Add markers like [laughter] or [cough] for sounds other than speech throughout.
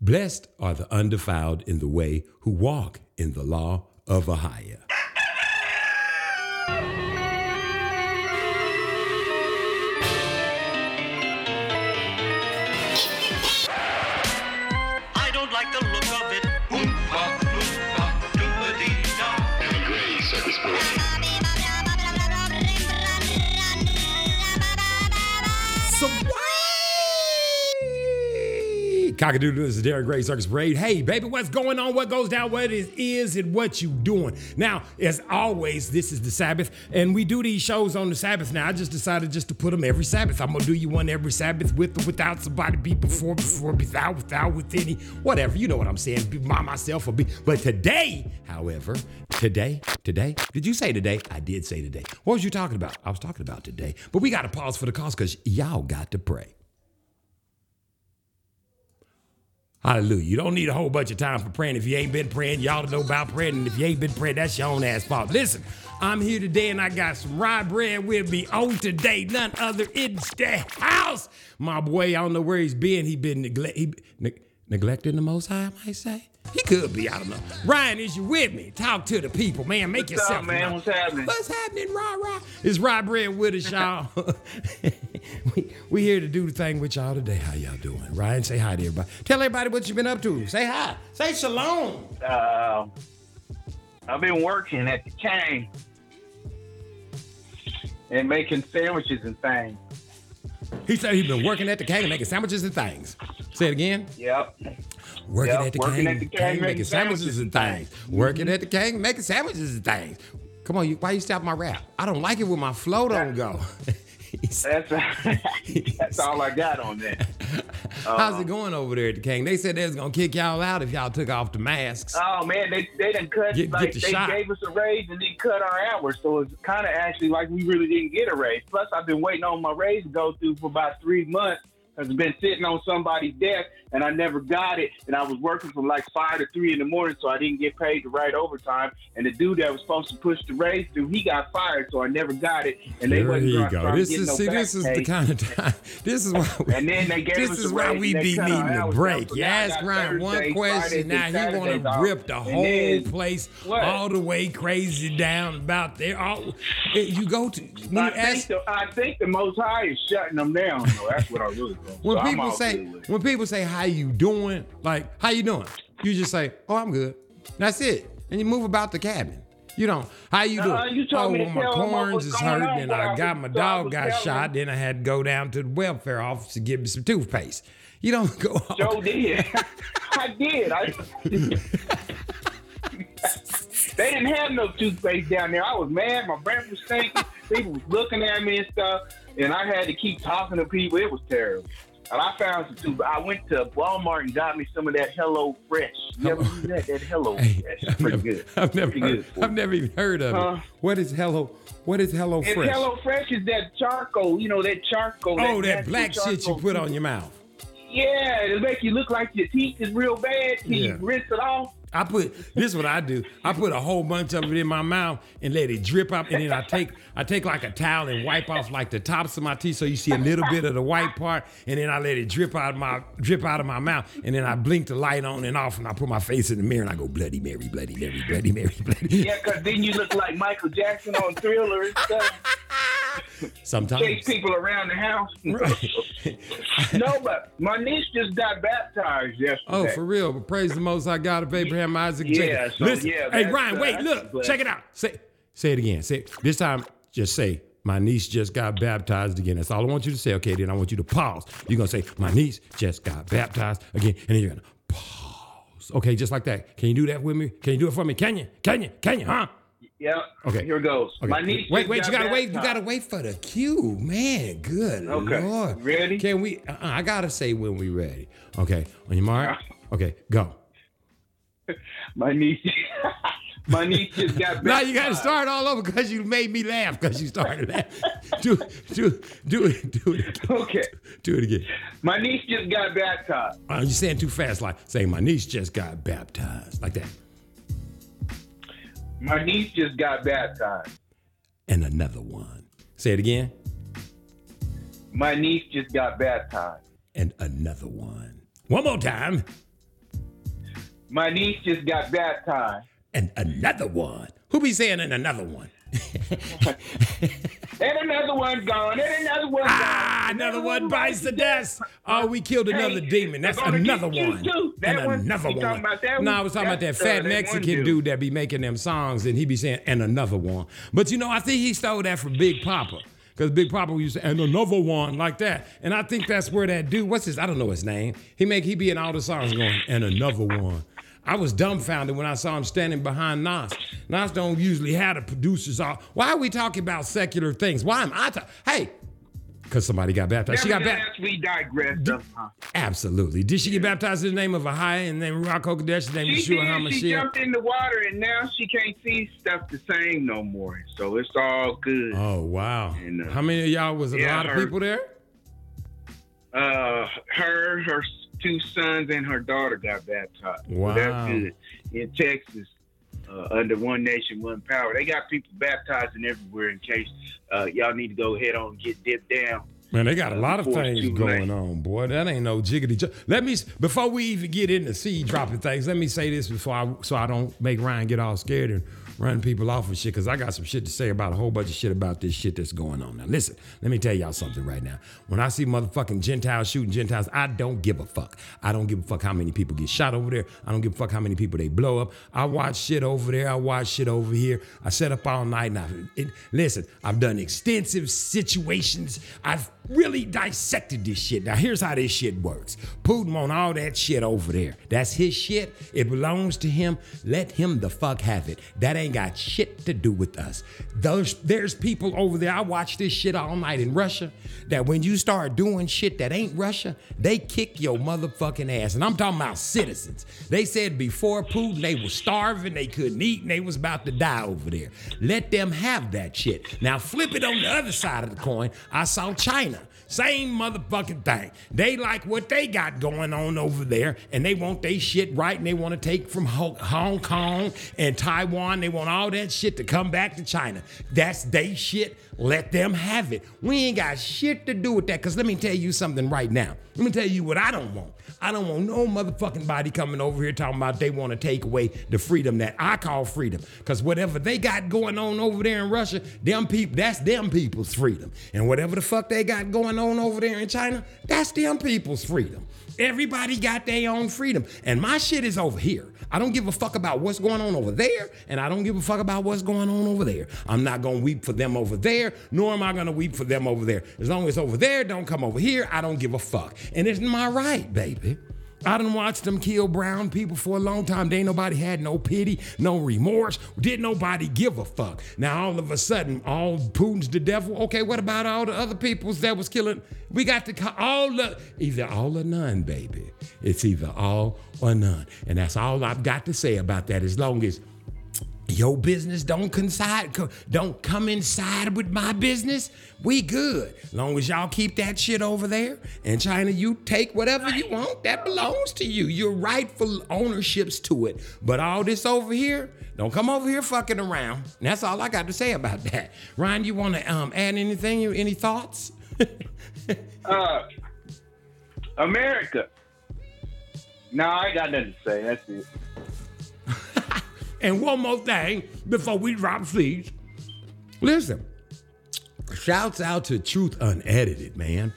Blessed are the undefiled in the way who walk in the law of Ahia. Cockadoodle, this is Darren Gray Circus Parade. Hey, baby, what's going on? What goes down? What is, is and what you doing? Now, as always, this is the Sabbath, and we do these shows on the Sabbath. Now, I just decided just to put them every Sabbath. I'm gonna do you one every Sabbath with or without somebody, be before, before, without, without, with any, whatever. You know what I'm saying? Be by myself or be. But today, however, today, today, did you say today? I did say today. What was you talking about? I was talking about today. But we got to pause for the cause because y'all got to pray. Hallelujah. You don't need a whole bunch of time for praying. If you ain't been praying, you to know about praying. And if you ain't been praying, that's your own ass fault. Listen, I'm here today and I got some rye bread with me on today. None other in the house. My boy, I don't know where he's been. He been neglect, he, neg- neglecting the most high, I might say. He could be, I don't know. Ryan, is you with me? Talk to the people, man. Make What's yourself up, man? known. What's happening? What's happening, rah rah? It's Rye Bread with us, y'all. [laughs] we, we here to do the thing with y'all today. How y'all doing? Ryan, say hi to everybody. Tell everybody what you've been up to. Say hi. Say shalom. Uh, I've been working at the cane and making sandwiches and things. He said he's been working at the cane and making sandwiches and things. Say it again. Yep. Working Yep, at the working cane, at the cane, cane, making sandwiches and things. Working mm-hmm. at the cane, making sandwiches and things. Come on, you, why you stop my rap? I don't like it when my flow don't go. [laughs] That's [laughs] that's all I got on that. [laughs] How's it uh-huh. going over there at the King? They said they was gonna kick y'all out if y'all took off the masks. Oh man, they they done cut Get- get like the they shot. gave us a raise and then cut our hours, so it's kind of actually like we really didn't get a raise. Plus, I've been waiting on my raise to go through for about three months. It's been sitting on somebody's desk and I never got it. And I was working from like five to three in the morning, so I didn't get paid the right overtime. And the dude that was supposed to push the raise through, he got fired, so I never got it. And they There wasn't you go. This is no see, this is the kind of time. This is why. We, And then they gave this us is why we be needing a break. You So now I ask Ryan one question, now he want to rip the whole then- place What? all the way crazy down about there. All eh, you go to when I you think, the, I think the Most High is shutting them down. though. That's what I really [laughs] think. when So people say good with it. when people say how you doing, like how you doing, you just say, "Oh, I'm good." That's it, and you move about the cabin. You don't. How you doing? Uh, you told oh, me well, my corns is hurting, and I I got my dog got shot. Then I had to go down to the welfare office to give me some toothpaste. You don't [laughs] go. Joe did. [laughs] I did. I, [laughs] they didn't have no toothpaste down there. I was mad. My breath was stinking. People was looking at me and stuff, and I had to keep talking to people. It was terrible. And I found some toothpaste. I went to Walmart and got me some of that Hello Fresh. You ever use that? That Hello Hey, Fresh. I've Pretty never, good. I've never, Pretty heard, good I've never even heard of Huh? it. What is Hello? What is Hello And Fresh? Hello Fresh is that charcoal. You know that charcoal. oh, that natural black shit you put on your mouth. Yeah, it'll make you look like your teeth is real bad. Till Yeah. you rinse it off. I put this is what I do. I put a whole bunch of it in my mouth and let it drip up, and then I take I take like a towel and wipe off like the tops of my teeth, so you see a little bit of the white part, and then I let it drip out of my drip out of my mouth, and then I blink the light on and off, and I put my face in the mirror and I go Bloody Mary, Bloody Mary, Bloody Mary, Bloody. Yeah, because then you look like Michael Jackson on Thriller [laughs] and stuff. Chase Sometimes. people around the house. Right. [laughs] no, but my niece just got baptized oh, yesterday. Oh, for real. But praise the most high God of Abraham, Isaac, Yeah, Jacob. so, Listen, yeah, hey Ryan, wait, look, blessing. check it out. Say, say it again. Say this time. Just say my niece just got baptized again. That's all I want you to say. Okay, then I want you to pause. You're gonna say my niece just got baptized again, and then you're gonna pause. Okay, just like that. Can you do that with me? Can you do it for me? Can you? Can you? Can you? Huh? Yeah. Okay. Here goes. Okay. My niece. wait, wait. got You gotta wait. You gotta wait for the cue, man. Good Okay. lord. Ready? Can we? Uh-uh, I gotta say when we ready. Okay. On your mark. Okay. Go. [laughs] My niece. [laughs] my niece just got baptized. [laughs] Now you got to start all over because you made me laugh because you started laughing. do, do, do it, do it, again. Okay. do it again. My niece just got baptized. Uh, you're saying too fast, like saying my niece just got baptized, like that. My niece just got baptized. And another one. Say it again. My niece just got baptized. And another one. One more time. My niece just got baptized. And another one. Who be saying and another one? [laughs] And another one gone. And another one Ah, gone. another one bites the dust. Oh, we killed another Hey, demon. That's another one. That and one- another one. no, one? I was talking about that fat that Mexican dude. dude that be making them songs, and he be saying, and another one. But you know, I think he stole that from Big Papa. Because Big Papa used to, and another one like that. And I think that's where that dude, what's his, I don't know his name. He make, he be in all the songs going, and another one. I was dumbfounded when I saw him standing behind Nas. Nas don't usually have the producers all. Why are we talking about secular things? Why am I talking? Hey, because somebody got baptized. She got baptized. We digress. somehow. Absolutely. Did she get baptized in the name of a high and then Ruach Kodesh, the name of Yeshua did. She HaMashiach? jumped in the water, and now she can't see stuff the same no more. So it's all good. Oh wow! And, uh, How many of y'all was a yeah, lot of her- people there? uh, her, her two sons, and her daughter got baptized. So Wow. that's good. In Texas, uh, under One Nation, One Power, they got people baptizing everywhere. In case uh, y'all need to go head on and get dipped down. Man, they got a lot of things going on, boy. That ain't no jiggity. J- Let me before we even get into seed dropping things. Let me say this before I so I don't make Ryan get all scared and run people off with shit. Because I got some shit to say about a whole bunch of shit about this shit that's going on. Now listen, let me tell y'all something right now. When I see motherfucking Gentiles shooting Gentiles, I don't give a fuck. I don't give a fuck how many people get shot over there. I don't give a fuck how many people they blow up. I watch shit over there. I watch shit over here. I set up all night. And I, it, listen, I've done extensive situations. I've really dissected this shit. Now, here's how this shit works. Putin on all that shit over there. That's his shit. It belongs to him. Let him the fuck have it. That ain't got shit to do with us. Those, there's people over there. I watch this shit all night in Russia. That when you start doing shit that ain't Russia, they kick your motherfucking ass. And I'm talking about citizens. They said before Putin, they was starving, they couldn't eat, and they was about to die over there. Let them have that shit. Now flip it on the other side of the coin. I saw China. Same motherfucking thing. They like what they got going on over there, and they want they shit right, and they want to take from Hong Kong and Taiwan. They want all that shit to come back to China. That's they shit. Let them have it. We ain't got shit to do with that. Cause let me tell you something right now. Let me tell you what I don't want. I don't want no motherfucking body coming over here talking about they want to take away the freedom that I call freedom. Cause whatever they got going on over there in Russia, them people, that's them people's freedom. And whatever the fuck they got going on over there in China, that's them people's freedom. Everybody got their own freedom. And my shit is over here. I don't give a fuck about what's going on over there, and I don't give a fuck about what's going on over there. I'm not gonna weep for them over there, nor am I gonna weep for them over there. As long as over there don't come over here, I don't give a fuck. And it's my right, baby. I done watched them kill brown people for a long time. They ain't nobody had no pity, no remorse. Didn't nobody give a fuck. Now all of a sudden, all Putin's the devil. Okay, what about all the other peoples that was killing? We got to all the either all or none, baby. It's either all or none, and that's all I've got to say about that. As long as your business don't coincide, don't come inside with my business, we good. Long as y'all keep that shit over there. In China, you take whatever you want. That belongs to you. You're rightful ownerships to it. But all this over here, don't come over here fucking around. And that's all I got to say about that. Ryan, you want to um, add anything? Any thoughts? [laughs] Uh, America. No, I got nothing to say. That's it. And one more thing before we drop seeds. Listen, shouts out to Truth Unedited, man.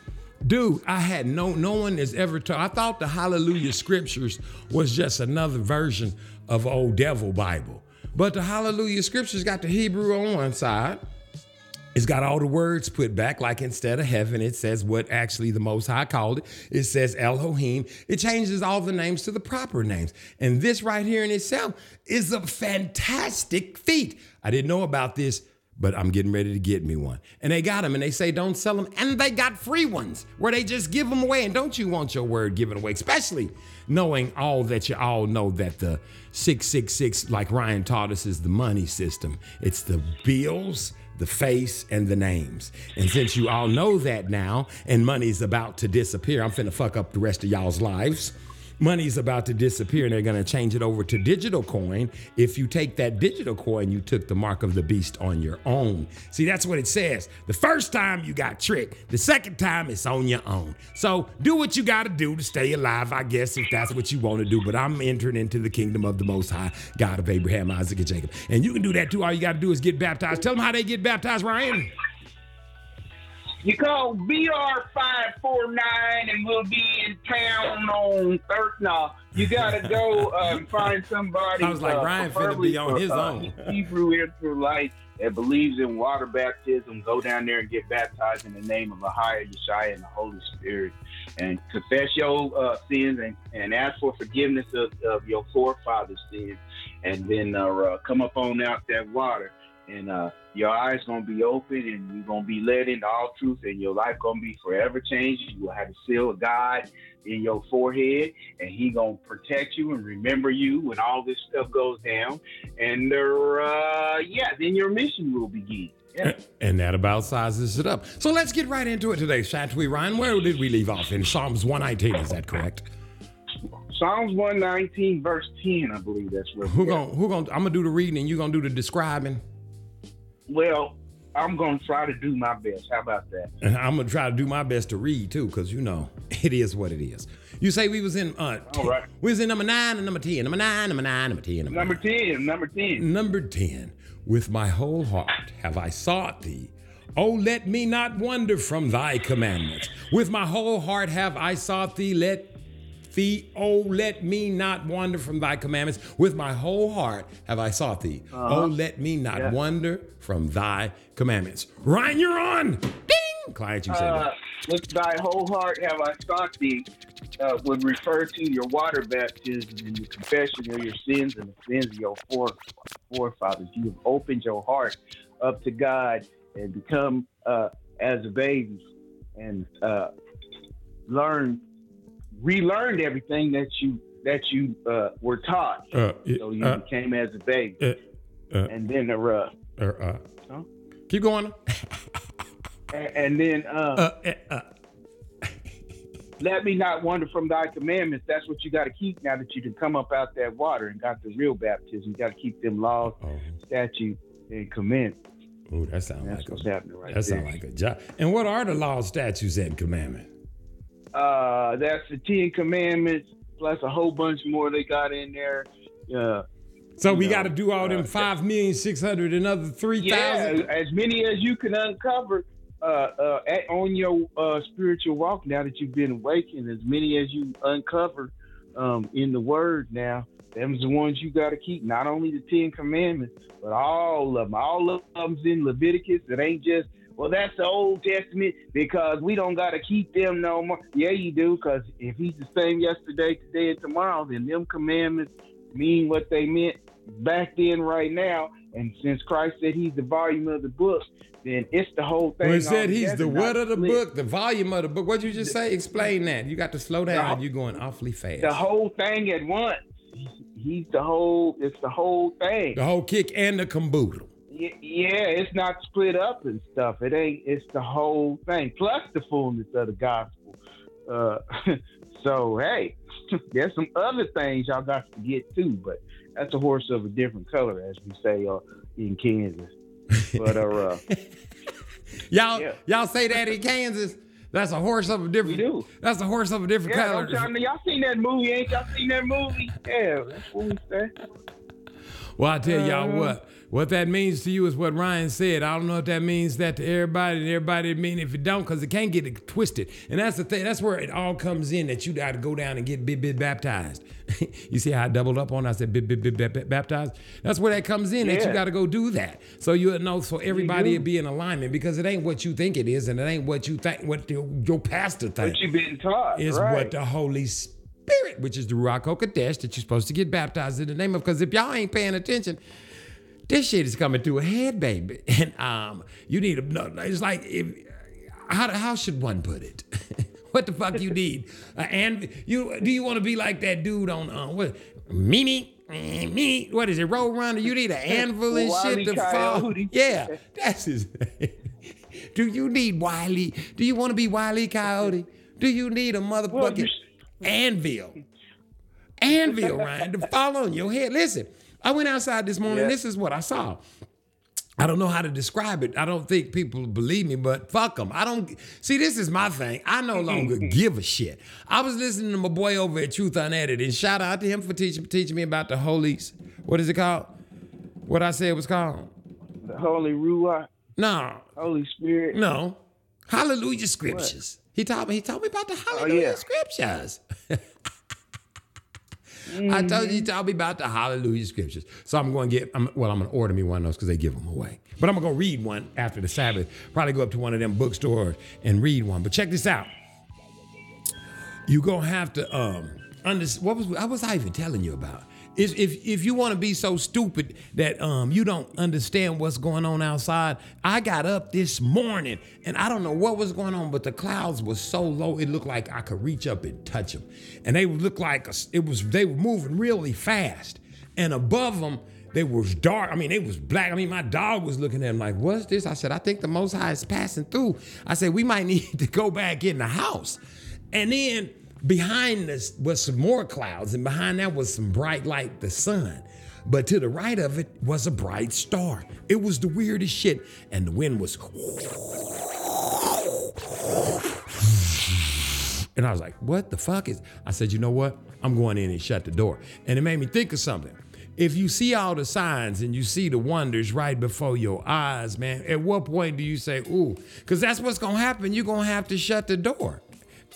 Dude, I had no no one has ever told. I thought the Hallelujah Scriptures was just another version of old devil Bible. But the Hallelujah Scriptures got the Hebrew on one side. It's got all the words put back, like instead of heaven, it says what actually the Most High called it. It says Elohim. It changes all the names to the proper names. And this right here in itself is a fantastic feat. I didn't know about this, but I'm getting ready to get me one. And they got them and they say don't sell them. And they got free ones where they just give them away. And don't you want your word given away, especially knowing all that you all know that the 666, like Ryan taught us, is the money system. It's the bills the face and the names. And since you all know that now, and money's about to disappear, I'm finna fuck up the rest of y'all's lives. Money's about to disappear and they're going to change it over to digital coin. If you take that digital coin, you took the mark of the beast on your own. See, that's what it says. The first time you got tricked, the second time it's on your own. So do what you got to do to stay alive, I guess, if that's what you want to do. But I'm entering into the kingdom of the Most High, God of Abraham, Isaac, and Jacob. And you can do that too. All you got to do is get baptized. Tell them how they get baptized, Ryan. You call BR five four nine, and we'll be in town on third. No, you gotta go um, [laughs] find somebody. I was like, uh, Ryan finna be on his uh, own. [laughs] Hebrew Israelite that believes in water baptism. Go down there and get baptized in the name of Ahia, Yeshua, and the Holy Spirit, and confess your uh, sins and, and ask for forgiveness of, of your forefathers' sins, and then uh, uh, come up on out that water and uh, your eyes gonna be open and you're gonna be led into all truth and your life gonna be forever changed you will have the seal of god in your forehead and he gonna protect you and remember you when all this stuff goes down and uh, yeah then your mission will begin yeah. And that about sizes it up. So let's get right into it today, Shatwi Ryan. Where did we leave off? In Psalms 119, is that correct? psalms 119 verse 10 i believe that's where Who we're gonna who gonna I'm gonna do the reading and you gonna do the describing? Well i'm gonna try to do my best how about that And I'm gonna try to do my best to read too, because you know [laughs] it is what it is. You say we was in uh All right. we was in number nine and number ten. Number nine, number nine, number ten, number, number nine. 10 number 10 Number 10, with my whole heart have I sought thee. Oh, let me not wander from thy commandments. With my whole heart have I sought thee. Let thee, oh, let me not wander from thy commandments. With my whole heart have I sought thee. Oh, let me not Yeah. wander from thy commandments. Ryan, you're on. Ding! Client, you say uh, that. with thy whole heart have I sought thee, uh, would refer to your water baptism and your confession of your sins and the sins of your fore, forefathers. You have opened your heart up to God and become uh, as a baby and uh, learned, relearned everything that you that you uh, were taught. Uh, So you uh, became as a baby, uh, uh, [laughs] and then uh, uh, uh, Huh? Keep going. and, and then let me not wander from thy commandments. That's what you got to keep now that you can come up out that water and got the real baptism. You got to keep them laws, oh, statutes, and commandments. ooh, that sounds like what's a, happening right that sounds like a job. And what are the laws, statutes, and commandments? Uh, that's the Ten Commandments plus a whole bunch more they got in there. Yeah. So we got to do all them uh, five million six hundred another three thousand. yeah, as many as you can uncover uh, uh, at, on your uh, spiritual walk now that you've been awakened. As many as you uncover um, in the Word now. Them's the ones you got to keep. Not only the Ten Commandments, but all of them. All of them's in Leviticus. It ain't just well, that's the Old Testament because we don't got to keep them no more. Yeah, you do, because if he's the same yesterday, today, and tomorrow, then them commandments mean what they meant back then, right now. And since Christ said he's the volume of the book, then it's the whole thing. Well, it said he's the word of the split. book, the volume of the book. What'd you just say? Explain that. You got to slow down. The- You're going awfully fast. The whole thing at once. He's the whole. It's the whole thing. The whole kick and the caboodle. Yeah, it's not split up and stuff. It ain't. It's the whole thing plus the fullness of the gospel. Uh, [laughs] so hey, [laughs] there's some other things y'all got to get to, but that's a horse of a different color, as we say uh, in Kansas. But uh, [laughs] Y'all, Yeah. y'all say that in Kansas. That's a horse of a different. We do. That's a horse of a different yeah, color. y'all, y'all seen that movie? Ain't y'all seen that movie? Yeah, that's what we say. Well, I tell y'all Uh-huh. what. What that means to you is what Ryan said. I don't know if that means that to everybody, and everybody mean if it don't, because it can't get it twisted. And that's the thing. That's where it all comes in. That you got to go down and get bit bit baptized. [laughs] you see how I doubled up on? it? I said bit bit bit baptized. That's where that comes in. That you got to go do that. So you know, so everybody will be in alignment because it ain't what you think it is, and it ain't what you think what your, your pastor thinks What you been taught? is right. what the Holy Spirit, which is the Ruach HaKodesh, that you're supposed to get baptized in the name of. Because if y'all ain't paying attention, this shit is coming to a head, baby. [laughs] And um, you need a. No, it's like if how how should one put it? [laughs] what the fuck you need? Uh, and you do you want to be like that dude on uh, what Mimi? Me, what is it? Road runner. You need an [laughs] anvil and shit to fall. Yeah, that's his name. Do you need Wiley? Do you want to be Wiley Coyote? Do you need a Well, motherfucking you- anvil? anvil, Ryan, to fall on your head. Listen, I went outside this morning. Yeah. This is what I saw. I don't know how to describe it. I don't think people believe me, but fuck them. I don't see. This is my thing. I no longer [laughs] give a shit. I was listening to my boy over at Truth Unedited, and shout out to him for teaching teaching me about the holies. What is it called? What I said was called? The Holy Ruach, No, Holy Spirit. no. Hallelujah scriptures. He taught me. He told me about the oh, Hallelujah yeah. scriptures. [laughs] I told you taught me about the Hallelujah scriptures. So I'm going to get. I'm, well, I'm going to order me one of those because they give them away. But I'm going to go read one after the Sabbath. Probably go up to one of them bookstores and read one. But check this out. You're gonna have to um under what was what was I even telling you about? Is if if you want to be so stupid that um you don't understand what's going on outside, I got up this morning and I don't know what was going on, but the clouds were so low it looked like I could reach up and touch them, and they would look like a, it was they were moving really fast, and above them they was dark. I mean, they was black. I mean, my dog was looking at them like, "What's this?" I said, "I think the Most High is passing through." I said, "We might [laughs] need to go back in the house," and then behind us was some more clouds, and behind that was some bright light, the sun. But to the right of it was a bright star. It was the weirdest shit, and the wind was. [laughs] And I was like, what the fuck is? I said, you know what? I'm going in and shut the door. And it made me think of something. If you see all the signs and you see the wonders right before your eyes, man, at what point do you say, ooh? Because that's what's going to happen. You're going to have to shut the door.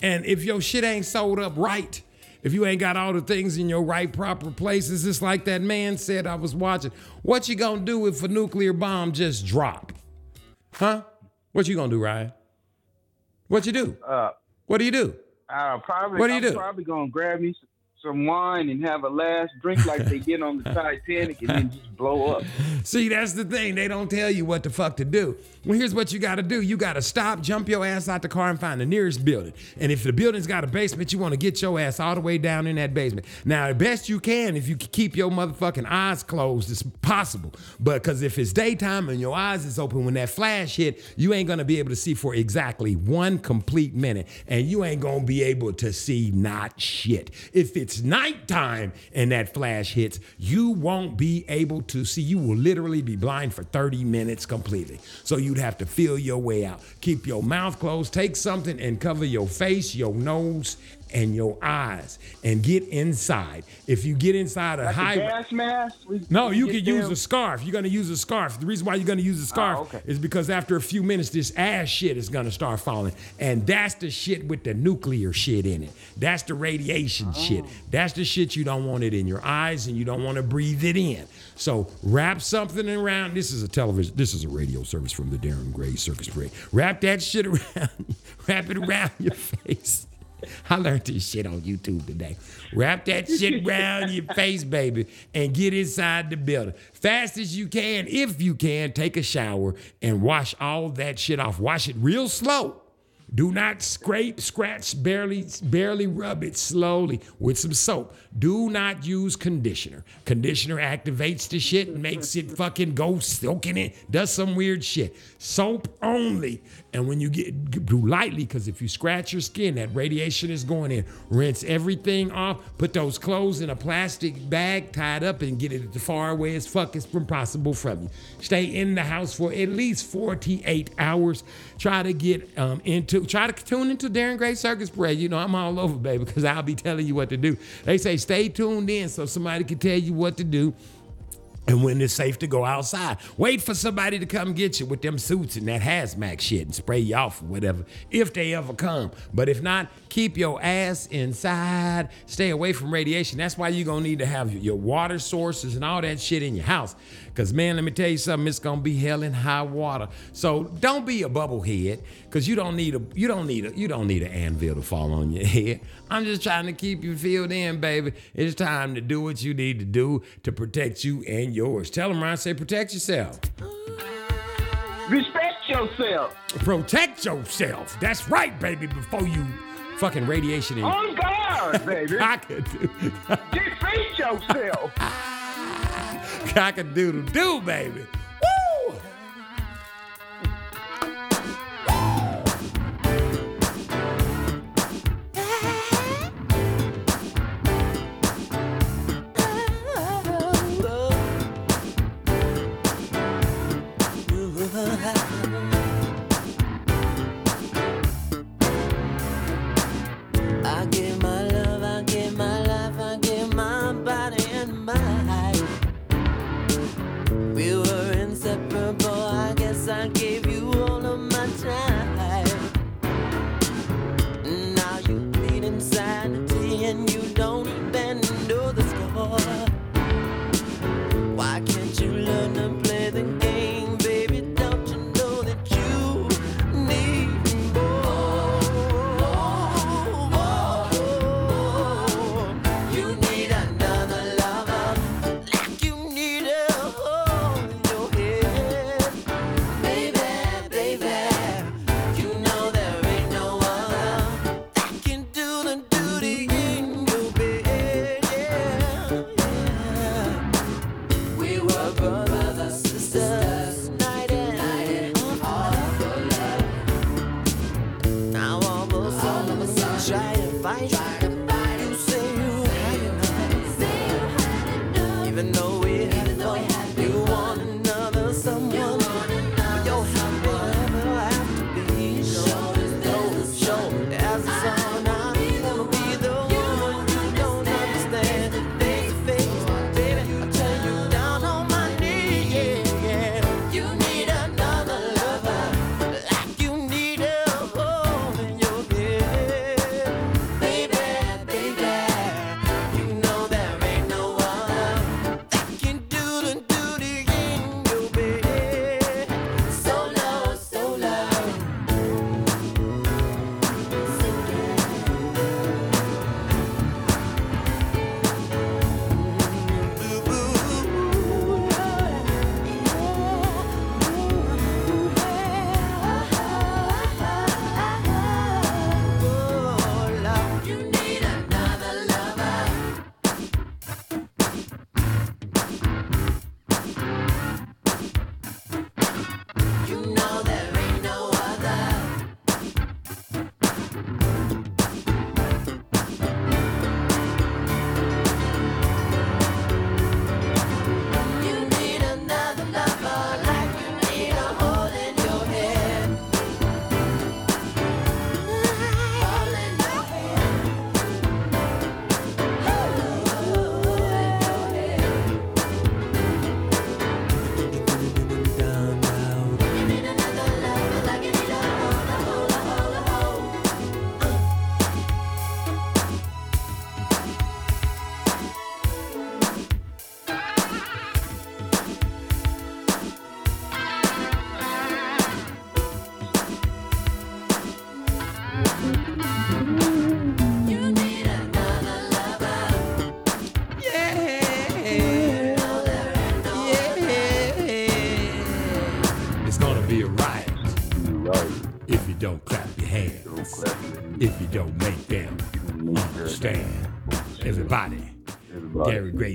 And if your shit ain't sold up right, if you ain't got all the things in your right proper places, it's like that man said I was watching. What you gonna do if a nuclear bomb just drop? Huh? What you gonna do, Ryan? What you do? Uh, What do you do? I'll probably, What do you I'm do? probably gonna grab me some wine and have a last drink like they did on the [laughs] Titanic and then just blow up. See, that's the thing. They don't tell you what the fuck to do. Well, here's what you got to do. You got to stop, jump your ass out the car, and find the nearest building. And if the building's got a basement, you want to get your ass all the way down in that basement. Now, the best you can, if you can keep your motherfucking eyes closed, it's possible. But because if it's daytime and your eyes is open, when that flash hit, you ain't gonna be able to see for exactly one complete minute, and you ain't gonna be able to see not shit. If it's nighttime and that flash hits, you won't be able to see. You will literally be blind for 30 minutes completely. So you'd have to feel your way out. Keep your mouth closed, take something and cover your face, your nose, and your eyes, and get inside. If you get inside a Like high gas mask? No, you can use them? a scarf. You're gonna use a scarf. The reason why you're gonna use a oh, scarf okay. is because after a few minutes, this ass shit is gonna start falling, and that's the shit with the nuclear shit in it. That's the radiation oh. shit. That's the shit you don't want it in your eyes, and you don't want to breathe it in. So wrap something around. This is a television. This is a radio service from the Darren Gray Circus Parade. Wrap that shit [laughs] around. wrap it around your face. [laughs] I learned this shit on YouTube today. Wrap that shit around your [laughs] face, baby, and get inside the building. Fast as you can, if you can, take a shower and wash all that shit off. Wash it real slow. Do not scrape, scratch, barely, barely rub it slowly with some soap. Do not use conditioner. Conditioner activates the shit and makes it fucking go soaking it, does some weird shit. Soap only. And when you get do lightly, because if you scratch your skin, that radiation is going in. Rinse everything off. Put those clothes in a plastic bag, tied up, and get it as far away as fuck as possible from you. Stay in the house for at least 48 hours. Try to get um, into, try to tune into Darren Gray Circus Parade. You know, I'm all over, baby, because I'll be telling you what to do. They say stay tuned in so somebody can tell you what to do and when it's safe to go outside. Wait for somebody to come get you with them suits and that hazmat shit and spray you off or whatever, if they ever come. But if not, keep your ass inside. Stay away from radiation. That's why you're gonna need to have your water sources and all that shit in your house. Cause man, let me tell you something, it's gonna be hell in high water. So don't be a bubblehead, cause you don't need a you don't need a you don't need an anvil to fall on your head. I'm just trying to keep you filled in, baby. It's time to do what you need to do to protect you and yours. Tell them, Ryan, say protect yourself. Respect yourself. Protect yourself. That's right, baby, before you fucking radiation and On guard, baby. [laughs] cock-a-doodle, Defeat yourself. [laughs] [laughs] cock-a-doodle doo, baby.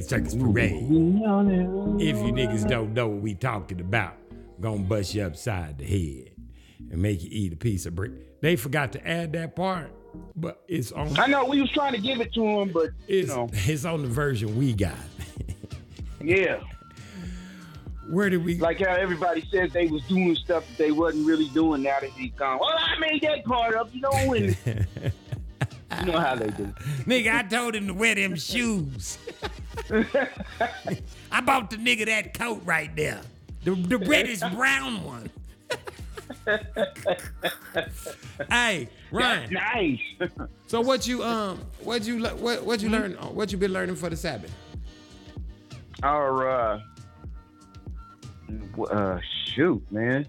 Circus Parade. If you niggas don't know what we talking about, gonna bust you upside the head and make you eat a piece of brick. They forgot to add that part, but it's on I know we was trying to give it to him, but you it's, know, [laughs] it's on the version we got. yeah. [laughs] Where did we Like how everybody says they was doing stuff that they wasn't really doing now that he's gone. Well, I made that part up, you know, and [laughs] you know how they do. Nigga, I told him to wear them shoes. [laughs] I bought the nigga that coat right there. The, the reddish brown one. [laughs] hey, Ryan. Nice. So what you um what you what what you learn what you been learning for the Sabbath? Our uh, uh, shoot, man,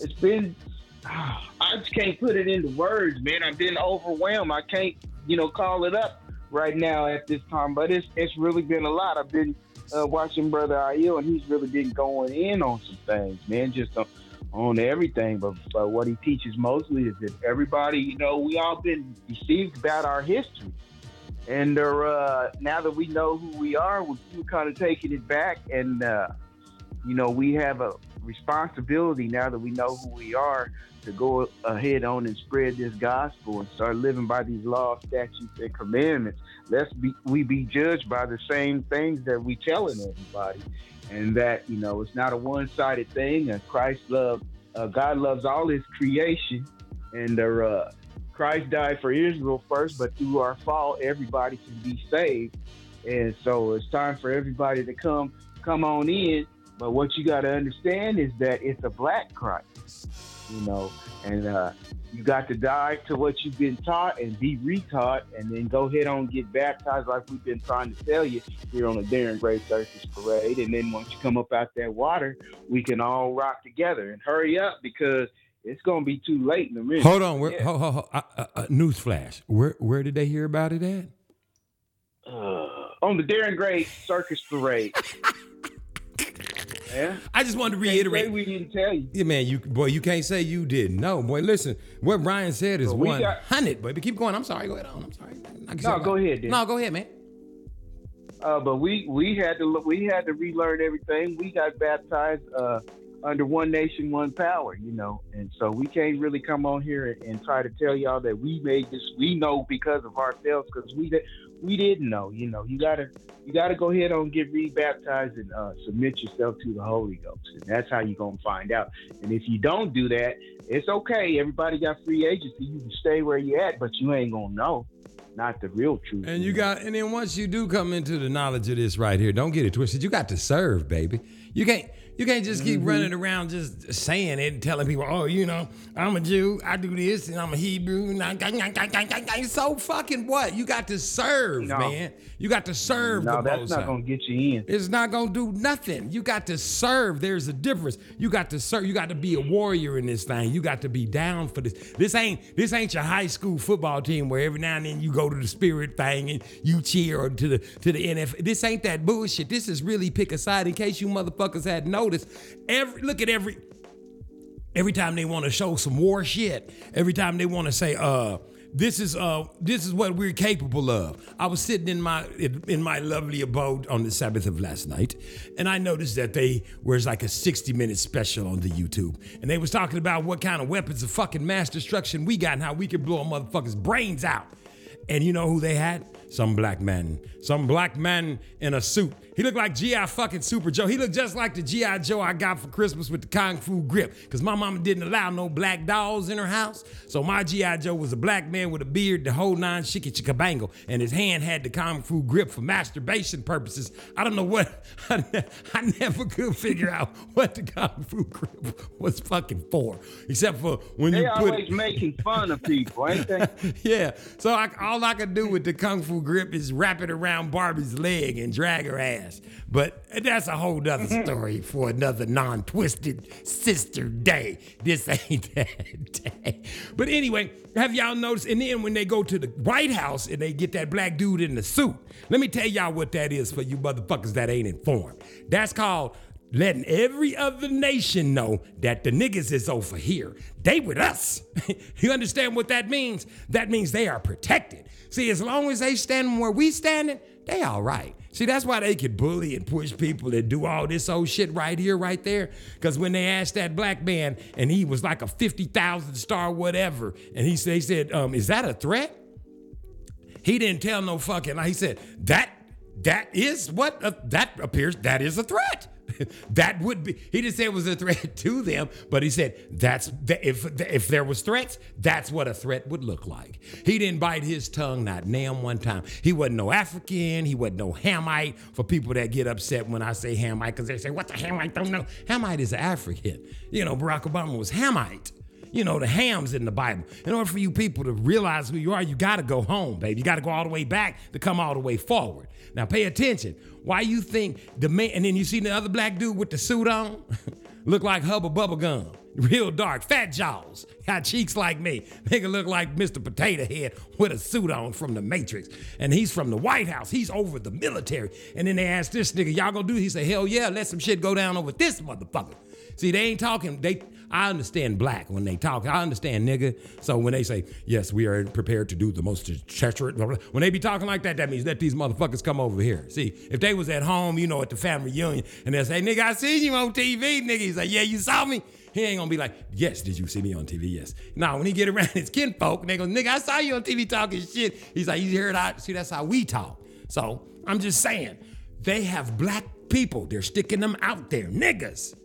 it's been. [sighs] I just can't put it into words, man. I've been overwhelmed. I can't, you know, call it up right now at this time. But it's it's really been a lot. I've been uh, watching Brother Aiel, and he's really been going in on some things, man. Just on, on everything. But, but what he teaches mostly is that everybody, you know, we all been deceived about our history. And uh, now that we know who we are, we're, we're kind of taking it back. And, uh, you know, we have a responsibility now that we know who we are to go ahead on and spread this gospel and start living by these laws, statutes, and commandments. Let's be we be judged by the same things that we telling everybody, and that you know it's not a one-sided thing. And Christ love, uh, God loves all His creation, and uh, Christ died for Israel first, but through our fall, everybody can be saved. And so it's time for everybody to come come on in. But what you got to understand is that it's a black Christ, you know, and uh, you got to die to what you've been taught and be retaught, and then go ahead on and get baptized like we've been trying to tell you here on the Darren Gray Circus Parade. And then once you come up out that water, we can all rock together and hurry up because it's gonna be too late in the minute. Hold on, where, Yeah. ho, ho, ho, uh, uh, uh, newsflash. Where where did they hear about it at? Uh, on the Darren Gray Circus Parade. [laughs] yeah. I just wanted to reiterate. we didn't tell you. Yeah, man, you boy, you can't say you didn't. No, boy, listen. What Brian said is got- hundred. But keep going. I'm sorry. Go ahead on. I'm sorry. No, go ahead, then. No, go ahead, man. Uh, but we we had to we had to relearn everything. We got baptized uh, under one nation, one power, you know. And so we can't really come on here and, and try to tell y'all that we made this. We know because of ourselves, because we di- we didn't know. You know, you gotta you gotta go ahead and get rebaptized and uh, submit yourself to the Holy Ghost, and that's how you're gonna find out. And if you don't do that, it's okay. Everybody got free agency. You can stay where you at, but you ain't gonna know. Not the real truth. And you got, and then once you do come into the knowledge of this right here, don't get it twisted. You got to serve, baby. You can't, you can't just keep running mm-hmm. around just saying it and telling people, oh, you know, I'm a Jew, I do this, and I'm a Hebrew. and I- So fucking what? You got to serve, No. man. You got to serve no, the that's not gonna get you in. It's not gonna do nothing. You got to serve. There's a difference. You got to serve. You got to be a warrior in this thing. You got to be down for this. This ain't this ain't your high school football team where every now and then you go to the spirit thing and you cheer to the to the NFL. This ain't that bullshit. This is really pick a side. In case you motherfuckers had noticed, every look at every every time they want to show some war shit, every time they want to say, uh, this is uh, this is what we're capable of. I was sitting in my in, my lovely abode on the Sabbath of last night, and I noticed that they was like a 60 minute special on the YouTube, and they was talking about what kind of weapons of fucking mass destruction we got and how we can blow a motherfucker's brains out. And you know who they had? Some black man. Some black man in a suit. He looked like G.I. fucking Super Joe. He looked just like the G.I. Joe I got for Christmas with the Kung Fu grip. Because my mama didn't allow no black dolls in her house. So my G.I. Joe was a black man with a beard, the whole nine shiki chickabango. And his hand had the Kung Fu grip for masturbation purposes. I don't know what, [laughs] I, ne- I never could figure out what the Kung Fu grip was fucking for. Except for when They you put They always making fun of people, ain't they? [laughs] yeah. So I, all I could do with the kung fu grip is wrap it around Barbie's leg and drag her ass. But that's a whole nother [laughs] story for another non-twisted sister day. This ain't [laughs] that day. But anyway, have y'all noticed? And then when they go to the White House and they get that black dude in the suit, let me tell y'all what that is for you motherfuckers that ain't informed. That's called letting every other nation know that the niggas is over here. They with us. [laughs] you understand what that means? That means they are protected. See, as long as they standing where we standing, they all right. See, that's why they could bully and push people and do all this old shit right here, right there. Because when they asked that black man, and he was like a 50,000 star whatever, and he, they said, um, is that a threat? He didn't tell no fucking. He said that that is what uh, that appears. That is a threat. [laughs] that would be. He didn't say it was a threat [laughs] to them, but he said that's if if there was threats, that's what a threat would look like. He didn't bite his tongue not damn one time. He wasn't no African. He wasn't no Hamite. For people that get upset when I say Hamite, because they say what the Hamite don't know. Hamite is African. You know, Barack Obama was Hamite you know, the hams in the Bible. In order for you people to realize who you are, you got to go home, baby. You got to go all the way back to come all the way forward. Now, pay attention. Why you think the man, and then you see the other black dude with the suit on, [laughs] look like Hubba Bubba Gum, [laughs] real dark, fat jaws, [laughs] got cheeks like me. Nigga look like Mr. Potato Head with a suit on from the Matrix. And he's from the White House. He's over the military. And then they ask this nigga, y'all gonna do? He say, hell yeah, let some shit go down over this motherfucker. See, they ain't talking. They, I understand black when they talk. I understand nigga. So when they say yes, we are prepared to do the most treacherous. When they be talking like that, that means let these motherfuckers come over here. See, if they was at home, you know, at the family reunion, and they say, nigga, I seen you on TV, nigga. He's like, yeah, you saw me. He ain't gonna be like, yes, did you see me on TV? Yes. Now, when he get around [laughs] his kinfolk, they go, nigga, I saw you on TV talking shit. He's like, you heard I see that's how we talk. So I'm just saying, they have black people. They're sticking them out there, niggas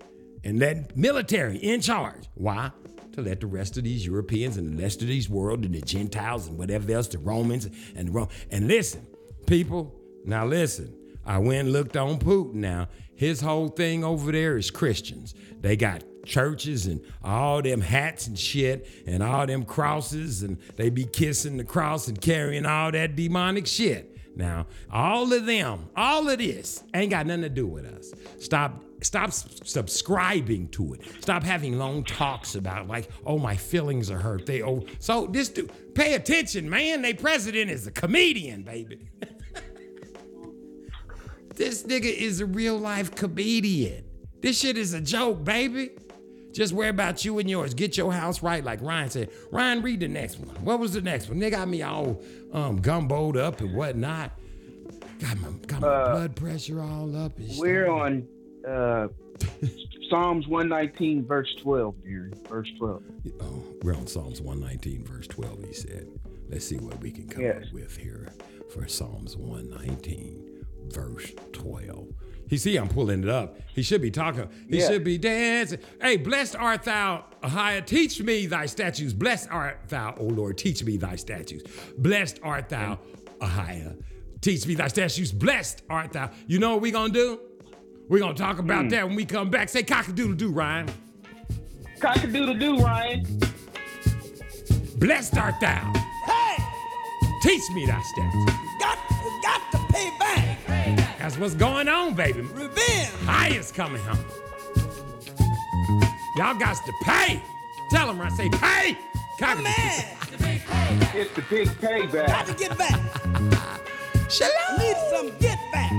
and let military in charge. Why? To let the rest of these Europeans and the rest of these world and the Gentiles and whatever else, the Romans and the Rom- and listen, people. Now listen. I went and looked on Putin. Now his whole thing over there is Christians. They got churches and all them hats and shit and all them crosses and they be kissing the cross and carrying all that demonic shit. Now, all of them, all of this ain't got nothing to do with us. Stop stop subscribing to it. Stop having long talks about like, oh, my feelings are hurt. They oh so this dude, pay attention, man. They president is a comedian, baby. [laughs] this nigga is a real life comedian. This shit is a joke, baby. Just worry about you and yours. Get your house right, like Ryan said. Ryan, read the next one. What was the next one? They got me all um, gumboed up and whatnot. Got my, got my blood pressure all up. And. We're on uh, Psalms 119, verse 12, Gary. Verse 12. Oh, we're on Psalms 119, verse 12, he said. Let's see what we can come Yes. up with here for Psalms 119, verse 12. He see, I'm pulling it up. He should be talking. He Yeah. should be dancing. Hey, blessed art thou, Ahiah. Teach me thy statutes. Blessed art thou, O Lord. Teach me thy statutes. Blessed art thou, Ahiah. Teach me thy statutes. Blessed art thou. You know what we going to do? We're going to talk about Hmm. that when we come back. Say cock-a-doodle-doo, Ryan. Cock-a-doodle-doo, Ryan. Blessed art thou. Hey, Teach me thy statutes. got, got to pay back. That's what's going on, baby. Revenge. Highest coming home. Y'all got to pay. Tell them I say pay. I'm Cock- mad. It's the big payback. Got to get back. Shalom. [laughs] Need some get back.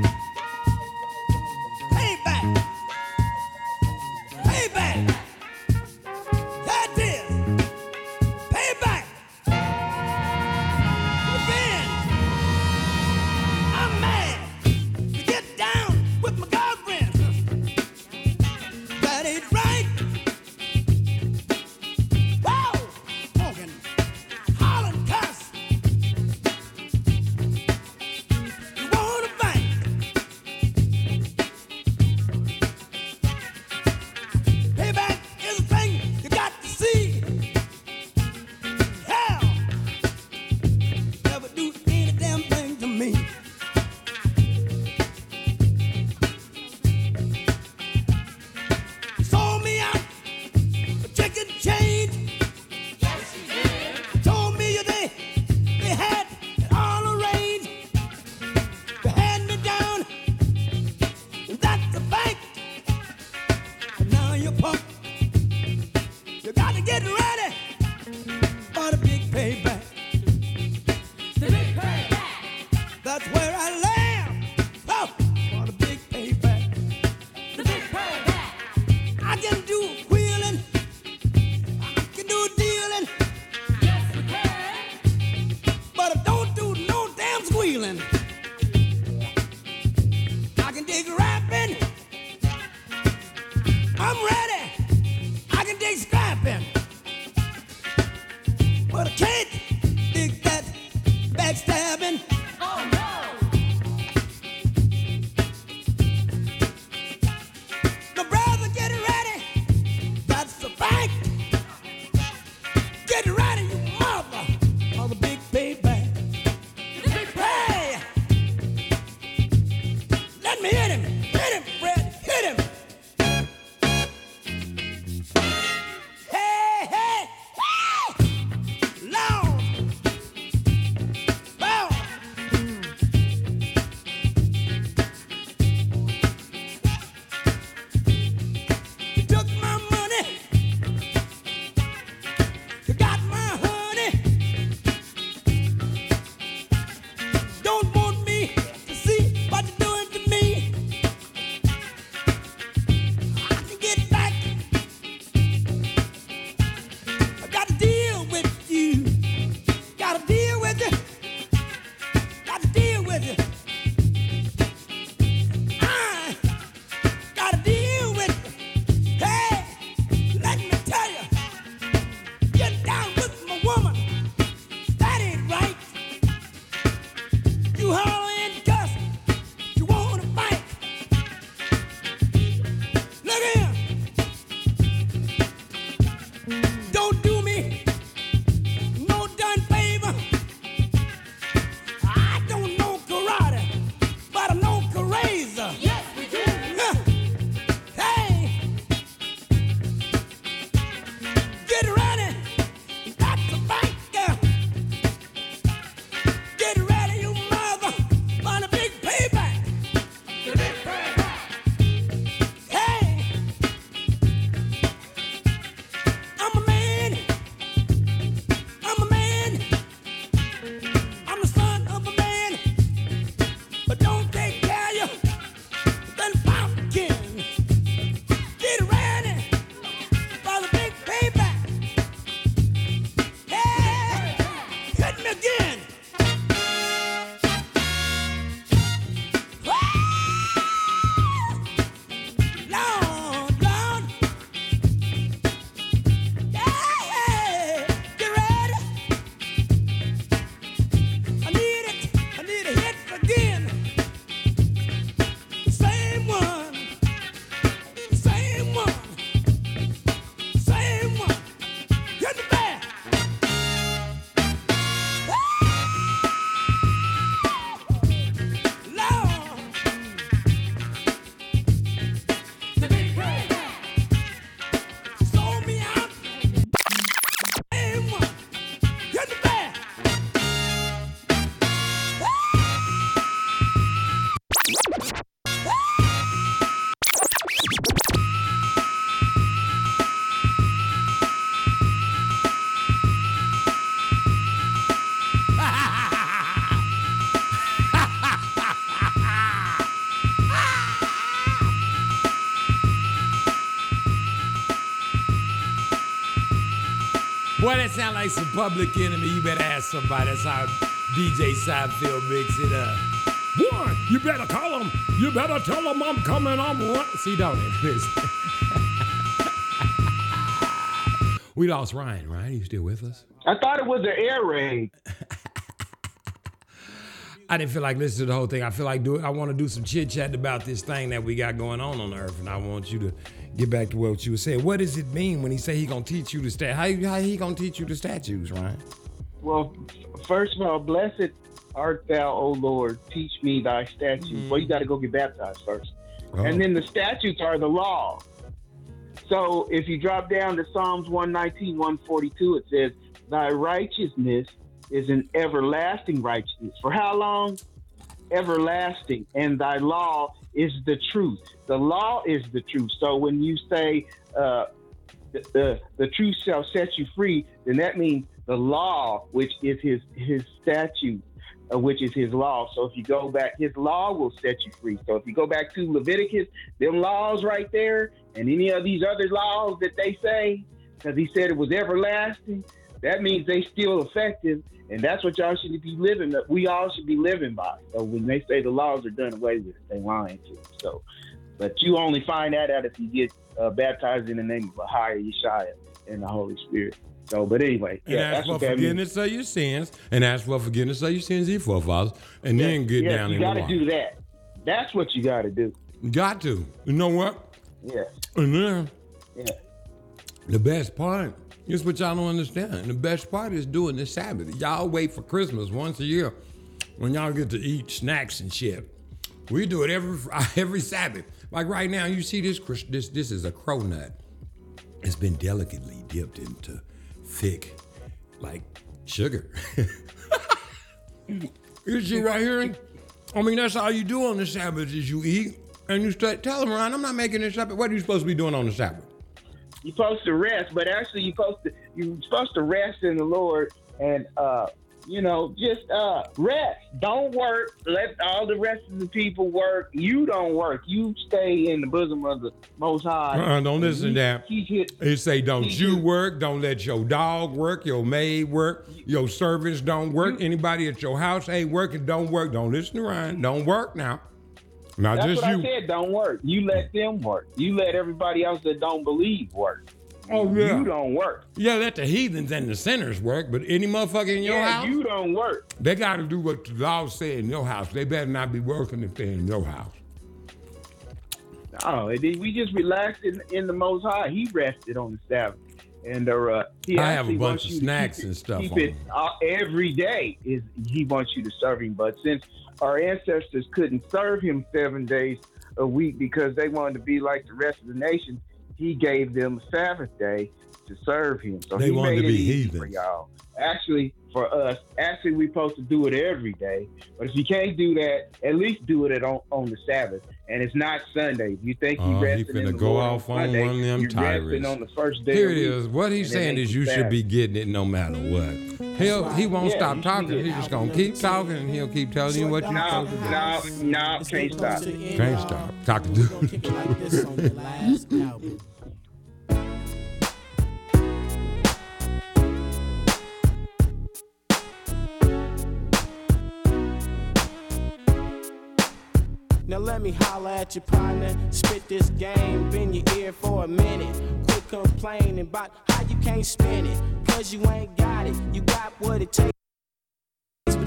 Sound like some public enemy. You better ask somebody. That's how DJ Seinfeld mix it up. Boy, you better call him. You better tell him I'm coming. I'm run. See, don't it? [laughs] we lost Ryan. Ryan, you still with us? I thought it was an air raid. I didn't feel like listening to the whole thing. I feel like do I want to do some chit chat about this thing that we got going on on Earth, and I want you to get back to what you were saying. What does it mean when he say he gonna teach you the stat? How, how he gonna teach you the statues, right? Well, first of all, blessed art thou, O Lord. Teach me thy statutes. Mm-hmm. Well, you got to go get baptized first. Oh. And then the statutes are the law. So if you drop down to Psalms 119, 142, it says, Thy righteousness is an everlasting righteousness. For how long? Everlasting. And thy law is the truth. The law is the truth. So when you say, uh, the, the, the truth shall set you free, then that means the law, which is his his statute, uh, which is his law. So if you go back, his law will set you free. So if you go back to Leviticus, them laws right there, and any of these other laws that they say, because he said it was everlasting, that means they still effective, and that's what y'all should be living. We all should be living by. So when they say the laws are done away with, they lying to you. So, but you only find that out if you get uh, baptized in the name of a higher Yeshua and the Holy Spirit. So, but anyway, And yeah, ask that's for what that means. forgiveness of your sins, and ask for forgiveness of your sins, your forefathers, and then get yes, down you the gotta do that. That's what you got to do. Got to. You know what? Yes. And then Yeah. the best part is what y'all don't understand. The best part is doing the Sabbath. Y'all wait for Christmas once a year when y'all get to eat snacks and shit. We do it every [laughs] every Sabbath. Like right now, you see this this this is a cronut. It's been delicately dipped into thick, like sugar. [laughs] you see right here? I mean, that's all you do on the Sabbath is you eat and you start. Tell them, Ryan, I'm not making this up. What are you supposed to be doing on the Sabbath? You're supposed to rest, but actually you're supposed to you're supposed to rest in the Lord and uh you know, just uh rest. Don't work. Let all the rest of the people work. You don't work. You stay in the bosom of the most high. Uh-uh, don't listen to that. He hit It say, don't He you do. work, don't let your dog work, your maid work, your servants don't work, anybody at your house ain't working, don't work. Don't listen to Ryan. Don't work now. Not That's just what you. I said. Don't work. You let them work. You let everybody else that don't believe work. Oh, yeah. You don't work. Yeah, let the heathens and the sinners work, but any motherfucker in your yeah, house, you don't work. they got to do what the law say in your house. They better not be working if they're in your house. Oh, and then we just relaxed in, in the Most High. He rested on the Sabbath, and uh, he I have a bunch of snacks and stuff Keep on it uh, every day. Is he wants you to serve him? But since our ancestors couldn't serve him seven days a week because they wanted to be like the rest of the nation, he gave them a Sabbath day to serve him. So They he wanted made to it be for y'all. Actually, for us, actually, we're supposed to do it every day. But if you can't do that, at least do it at on, on the Sabbath. And it's not Sunday. You think you oh, he resting in finna the go Lord off on Sunday, one of them you're resting on the first day. Here of it the week, is. What he's saying is you should be getting it no matter what. He'll he won't Yeah, stop talking. He's just gonna keep talking and he'll keep telling you what you're No, supposed to do. no, no, can't stop. Can't stop. Talk to [laughs] let me holler at your partner, spit this game, bend your ear for a minute. Quit complaining about how you can't spin it, cause you ain't got it. You got what it takes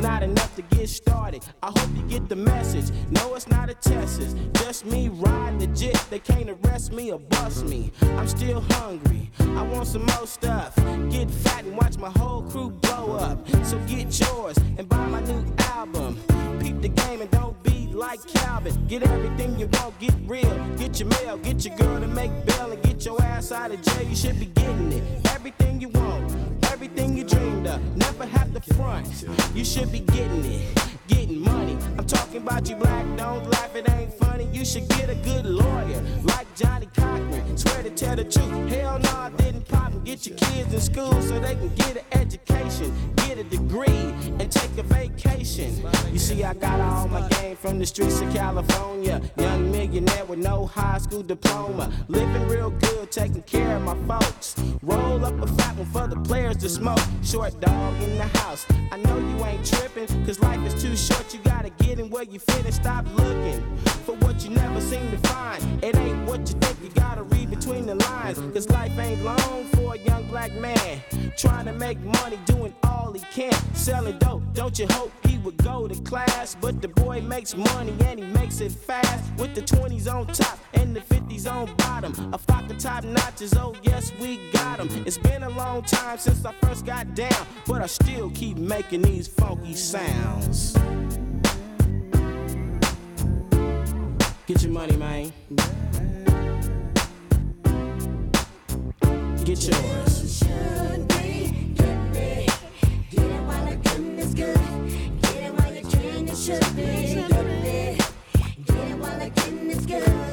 not enough to get started. I hope you get the message. No, it's not a test, it's just me riding the. They can't arrest me or bust me. I'm still hungry. I want some more stuff. Get fat and watch my whole crew blow up. So get yours and buy my new album. Peep the game and don't be like Calvin. Get everything you want, get real. Get your mail, get your girl to make bail and get your ass out of jail. You should be getting it. Everything you want everything you dreamed of. Never have to front. You should be getting it. getting money. I'm talking about you black, don't laugh, it ain't funny. You should get a good lawyer, like Johnnie Cochran. Swear to tell the truth. Hell no, I didn't pop and get your kids in school so they can get an education, get a degree, and take a vacation. You see, I got all my game from the streets of California. Young millionaire with no high school diploma. Living real good, taking care of my folks. Roll up a fat one for the players to smoke. Short dog in the house. I know you ain't tripping, cause life is too short. You gotta get in where you fit and stop looking for what you never seem to find. It ain't what you think, you gotta read between the lines. Cause life ain't long for a young black man. Trying to make money, doing all he can. Selling dope, don't you hope he would go to class? But the boy makes money and he makes it fast. With the 20s on top and the 50s on bottom. A flock of top notches, oh yes, we got 'em. It's been a long time since I first got down, but I still keep making these funky sounds. Get your money, man. Get yours. Should be can. Should be get it while the getting is good.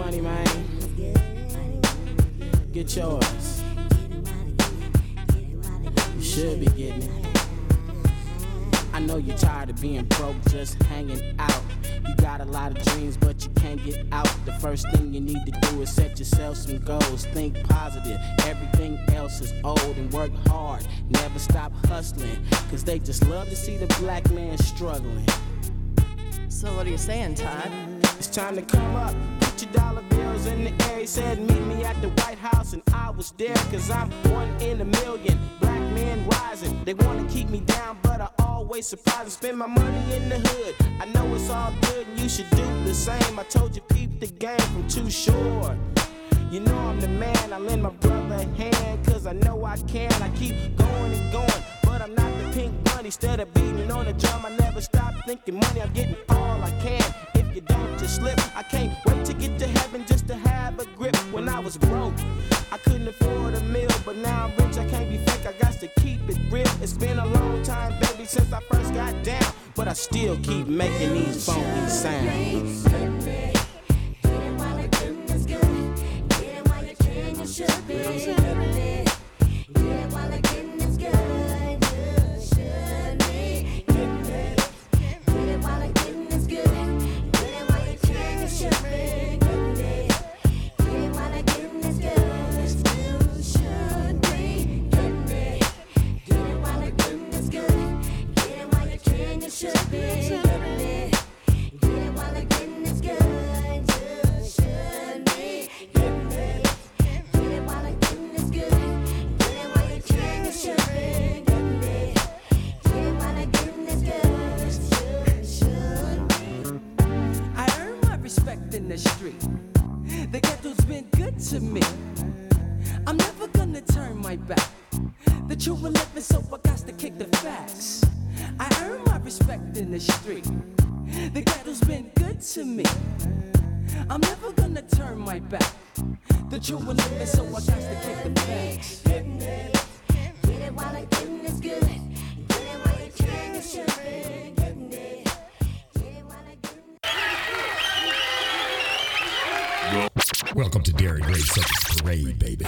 money, man. Get yours. You should be getting it. I know you're tired of being broke, just hanging out. You got a lot of dreams, but you can't get out. The first thing you need to do is set yourself some goals. Think positive. Everything else is old and work hard. Never stop hustling, cause they just love to see the black man struggling. So what are you saying, Todd? It's time to come up. Your dollar bills in the air. He said, Meet me at the White House, and I was there, cause I'm one in a million. Black men rising. They wanna keep me down, but I always surprise spend my money in the hood. I know it's all good, and you should do the same. I told you, peep the game from too short. You know I'm the man, I lend my brother a hand, cause I know I can. I keep going and going, but I'm not the pink Instead of beating on the drum, I never stop thinking money, I'm getting all I can. If you don't just slip, I can't wait to get to heaven just to have a grip. When I was broke, I couldn't afford a meal, but now I'm rich, I can't be fake, I got to keep it real. It's been a long time, baby, since I first got down, but I still keep making these funky sounds. Get it while you can. It should be respect in the street. The ghetto's been good to me. I'm never gonna turn my back. The will living, so I got to kick the facts. I earn my respect in the street. The ghetto's been good to me. I'm never gonna turn my back. The truth will living, so I got to kick the facts. Get it while the getting is good. Get it while you can. The getting Welcome to Dairy Circus Parade, baby.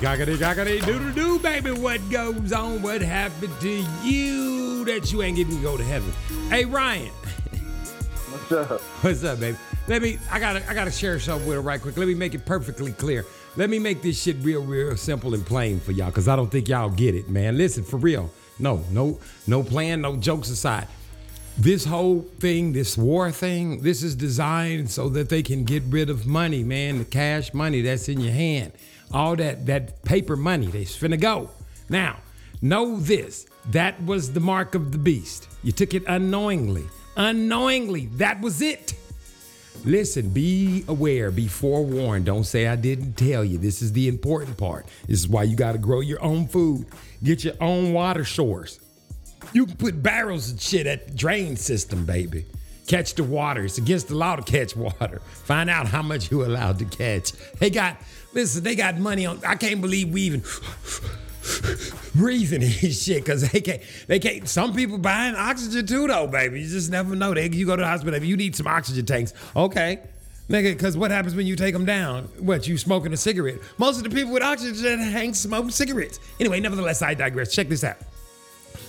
Cockity, cockity, doodle doo, baby. What goes on? What happened to you that you ain't getting to go to heaven? Hey, Ryan. What's up? What's up, baby? Let me. I gotta. I gotta share something with her right quick. Let me make it perfectly clear. Let me make this shit real, real simple and plain for y'all, cause I don't think y'all get it, man. Listen, for real. No, no, no plan, no jokes aside. This whole thing, this war thing, this is designed so that they can get rid of money, man. The cash money that's in your hand, all that that paper money, they finna go. Now, know this: that was the mark of the beast. You took it unknowingly. Unknowingly, that was it. Listen, be aware, be forewarned. Don't say I didn't tell you. This is the important part. This is why you got to grow your own food, get your own water source. You can put barrels and shit at the drain system, baby. Catch the water. It's against the law to catch water. Find out how much you're allowed to catch. They got, listen, they got money on. I can't believe we even [laughs] breathing and shit because they can't. They can't. Some people buying oxygen too, though, baby. You just never know. They, you go to the hospital if you need some oxygen tanks. Okay. Nigga, because what happens when you take them down? What, you smoking a cigarette? Most of the people with oxygen tanks smoke cigarettes. Anyway, nevertheless, I digress. Check this out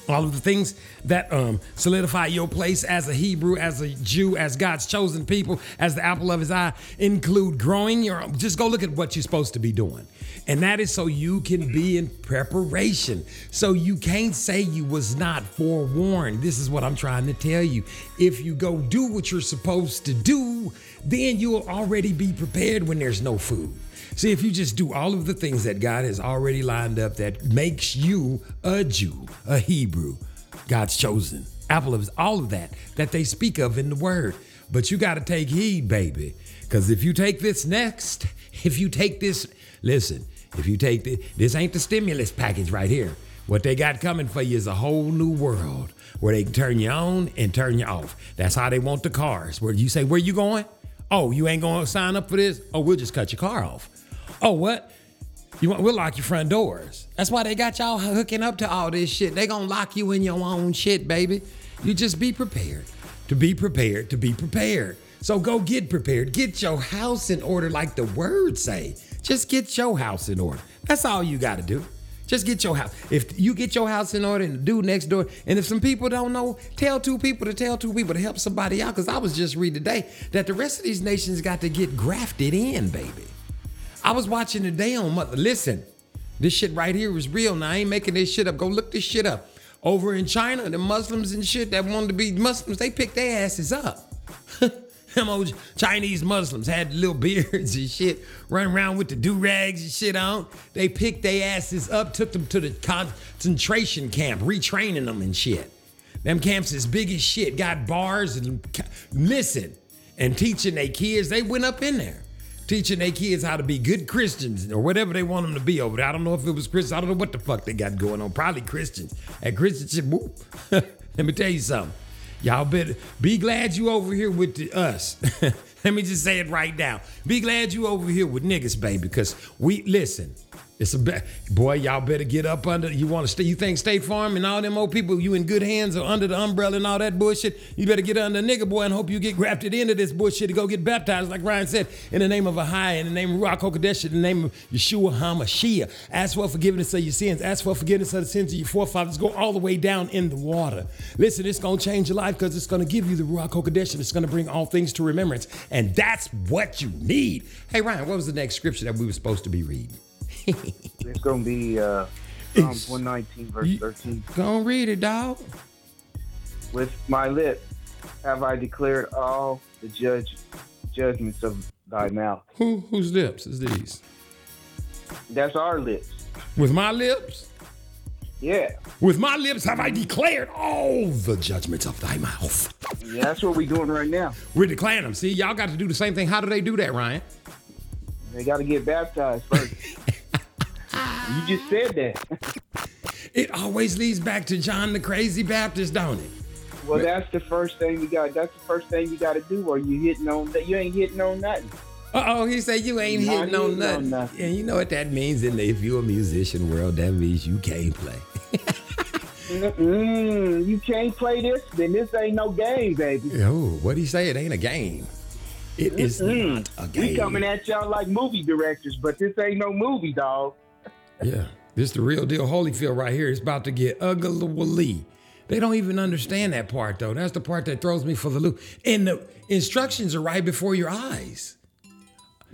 all of the things that um, solidify your place as a Hebrew, as a Jew, as God's chosen people, as the apple of his eye, include growing your. Just go look at what you're supposed to be doing. And that is so you can be in preparation. So you can't say you was not forewarned. This is what I'm trying to tell you. If you go do what you're supposed to do, then you'll already be prepared when there's no food. See, if you just do all of the things that God has already lined up that makes you a Jew, a Hebrew, God's chosen, apple of all of that that they speak of in the word. But you got to take heed, baby. Because if you take this next, [laughs] if you take this, listen, if you take this, this ain't the stimulus package right here. What they got coming for you is a whole new world where they can turn you on and turn you off. That's how they want the cars. Where you say, Where you going? Oh, you ain't to sign up for this? Oh, we'll just cut your car off. Oh, what? You want? We'll lock your front doors. That's why they got y'all hooking up to all this shit. They gonna lock you in your own shit, baby. You just be prepared. To be prepared. To be prepared. So go get prepared. Get your house in order, like the words say. Just get your house in order. That's all you got to do. Just get your house. If you get your house in order and the dude next door, and if some people don't know, tell two people to tell two people to help somebody out. Because I was just reading today that the rest of these nations got to get grafted in, baby. I was watching today on Mother. Listen, this shit right here is real. Now I ain't making this shit up. Go look this shit up. Over in China, the Muslims and shit that wanted to be Muslims, they picked their asses up. [laughs] Them old Chinese Muslims had little beards and shit, running around with the do rags and shit on. They picked their asses up, took them to the concentration camp, retraining them and shit. Them camps is big as shit, got bars and listen, and teaching their kids. They went up in there teaching their kids how to be good Christians or whatever they want them to be over there. I don't know if it was Christians. I don't know what the fuck they got going on. Probably Christians. And Christians whoop. [laughs] Let me tell you something. Y'all better be glad you over here with the, us. [laughs] Let me just say it right now. Be glad you over here with niggas, baby, because we listen. It's a be- boy. Y'all better get up under. You want to stay? You think State Farm and all them old people? You in good hands or under the umbrella and all that bullshit? You better get under nigga boy and hope you get grafted into this bullshit to go get baptized, like Ryan said, in the name of Ahai, in the name of Ruach Hakodesh, in the name of Yeshua Hamashiach. Ask for forgiveness of your sins. Ask for forgiveness of the sins of your forefathers. Go all the way down in the water. Listen, it's gonna change your life because it's gonna give you the Ruach Hakodesh and it's gonna bring all things to remembrance, and that's what you need. Hey Ryan, what was the next scripture that we were supposed to be reading? [laughs] It's gonna be uh, Psalms 119 verse 13. Go and read it, dog. With my lips have I declared all the judge judgments of thy mouth. Who whose lips is these? That's our lips. With my lips? Yeah. With my lips have I declared all the judgments of thy mouth. Yeah, that's what we're doing right now. We're declaring them. See, y'all got to do the same thing. How do they do that, Ryan? They got to get baptized first. [laughs] you just said that. It always leads back to John the Crazy Baptist, don't it? Well, that's the first thing you got. That's the first thing you got to do, or you hitting on that. You ain't hitting on nothing. Uh oh, he said you ain't Not hitting on hitting on nothing. nothing. And you know what that means in the if you're a musician world, that means you can't play. Mm-mm, you can't play this. Then this ain't no game, baby. Oh, what he say? It ain't a game. It is not a game. We coming at y'all like movie directors, but this ain't no movie, dog. Yeah, this the real deal Holyfield right here. It's about to get ugly. They don't even understand that part though. That's the part that throws me for the loop. And the instructions are right before your eyes.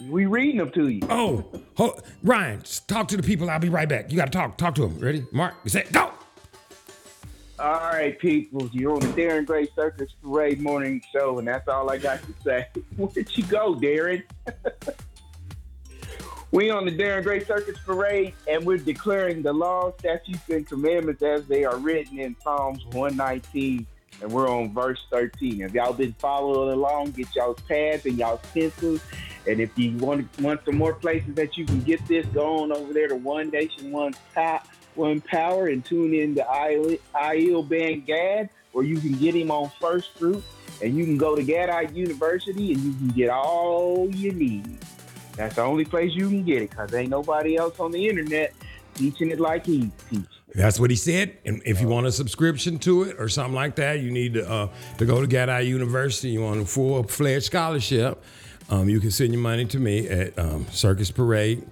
We reading them to you. Oh, ho- Ryan, talk to the people. I'll be right back. You got to talk. Talk to them. Ready? Mark, set, go. All right, people, you're on the Darren Gray Circus Parade morning show, and that's all I got to say. [laughs] Where'd you go, Darren? [laughs] we on the Darren Gray Circus Parade, and we're declaring the law, statutes, and commandments as they are written in Psalms 119, and we're on verse 13. If y'all been following along, get y'all's pads and y'all's pencils. And if you want want some more places that you can get this, go on over there to One Nation, One Power, One Power, and tune in to Aiel Ben Gad, or you can get him on First Fruit, and you can go to Gadite University, and you can get all you need. That's the only place you can get it, cause ain't nobody else on the internet teaching it like he teaches. That's what he said. And if you want a subscription to it or something like that, you need to uh, to go to Gadite University. You want a full fledged scholarship. Um, you can send your money to me at um, Circus Parade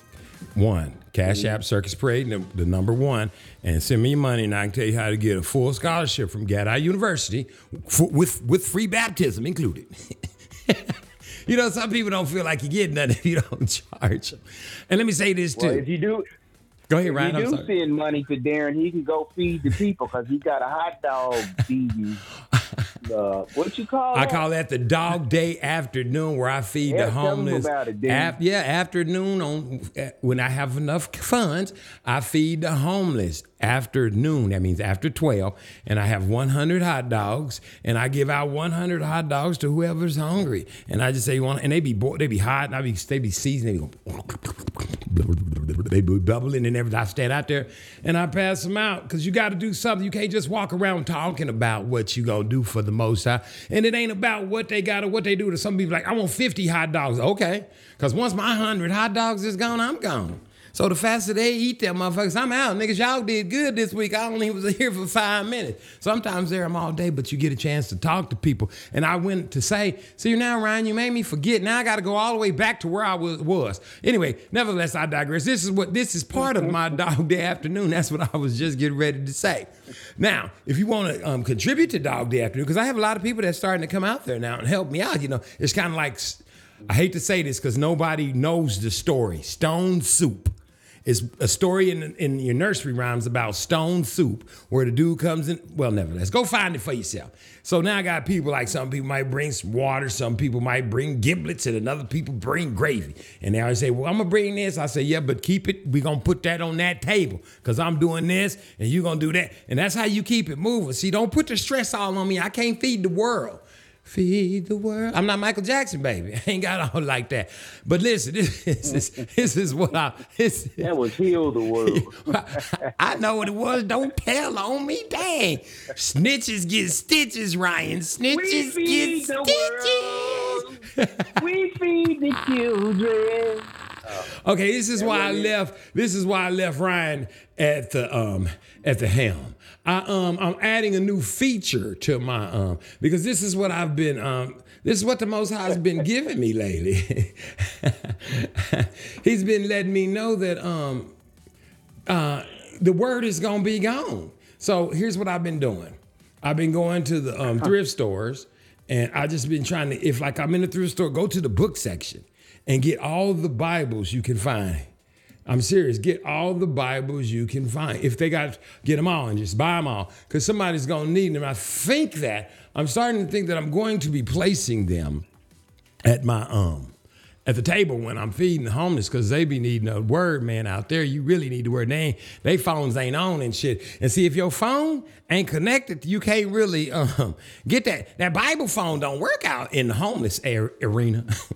One, Cash App Circus Parade, the, the number one, and send me your money, and I can tell you how to get a full scholarship from Gadite University for, with with free baptism included. [laughs] you know, some people don't feel like you get nothing [laughs] if you don't charge them. And let me say this too. Well, if you do, Go ahead, Ryan. if you I'm do send money to Darren, he can go feed the people because he got a hot dog feeding. [laughs] Uh, what you call? It? I that? call that the dog day afternoon where I feed Yeah, the tell homeless. about it, Af- yeah, afternoon on uh, when I have enough funds, I feed the homeless afternoon. That means after 12 and I have 100 hot dogs and I give out 100 hot dogs to whoever's hungry. And I just say you want and they be bo- they be hot and I be they be seasoned they be bubbling and everything. I stand out there and I pass them out because you got to do something. You can't just walk around talking about what you gonna do for the most high. And it ain't about what they got or what they do to some people. Like I want 50 hot dogs. Okay, because once my 100 hot dogs is gone, I'm gone. So the faster they eat I'm out. Niggas, y'all did good this week. I only was here for five minutes. Sometimes there I'm all day, but you get a chance to talk to people. And I went to say, see you now, Ryan, you made me forget. Now I got to go all the way back to where I was. was. Anyway, nevertheless, I digress. This is what this is part of my [laughs] dog day afternoon. That's what I was just getting ready to say. Now, if you want to um, contribute to dog day afternoon, because I have a lot of people that's starting to come out there now and help me out. You know, it's kind of like I hate to say this because nobody knows the story. Stone soup. It's a story in, in your nursery rhymes about stone soup, where the dude comes in. Well, nevertheless, go find it for yourself. So now I got people like some people might bring some water, some people might bring giblets, and another people bring gravy. And they always say, Well, I'm gonna bring this. I say, Yeah, but keep it. We're gonna put that on that table because I'm doing this and you're gonna do that. And that's how you keep it moving. See, don't put the stress all on me. I can't feed the world. Feed the world. I'm not Michael Jackson, baby. I [laughs] ain't got all like that. But listen, [laughs] this is this is what I this, That was heal the world. [laughs] I know what it was. Don't tell on me. Dang. Snitches get stitches, Ryan. Snitches We get stitches. we feed the children. Okay, this is why I left. This is why I left Ryan at the um at the helm. I um I'm adding a new feature to my um because this is what I've been um this is what the Most High's been [laughs] giving me lately. [laughs] He's been letting me know that um uh the word is gonna be gone. So here's what I've been doing. I've been going to the um, thrift stores, and I just been trying to. If like I'm in the thrift store, go to the book section and get all the Bibles you can find. I'm serious. Get all the Bibles you can find. If they got, get them all and just buy them all because somebody's gonna need them. I think that I'm starting to think that I'm going to be placing them at my um at the table when I'm feeding the homeless because they be needing a word, man, out there. You really need the word. They ain't, they phones ain't on and shit. And see, if your phone ain't connected, you can't really um, get that. That Bible phone don't work out in the homeless ar- arena. [laughs]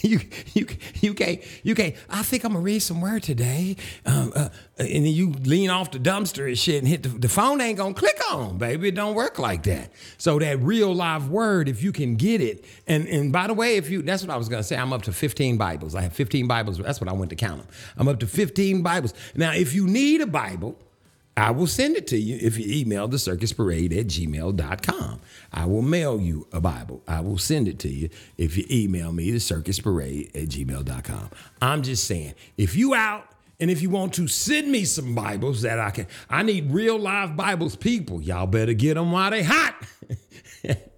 you, you, you can't, you can't, I think I'm gonna read some word today. Um, uh, and then you lean off the dumpster and shit and hit the, the phone ain't gonna click on, baby. It don't work like that. So that real live word, if you can get it, and and by the way, if you that's what I was gonna say, I'm up to 15 Bibles. I have 15 Bibles. That's what I went to count them. I'm up to 15 Bibles. Now, if you need a Bible, I will send it to you if you email the circusparade at gmail.com. I will mail you a Bible. I will send it to you if you email me the circusparade at gmail.com. I'm just saying, if you out And if you want to send me some Bibles that I can, I need real live Bibles, people. Y'all better get them while they hot. [laughs]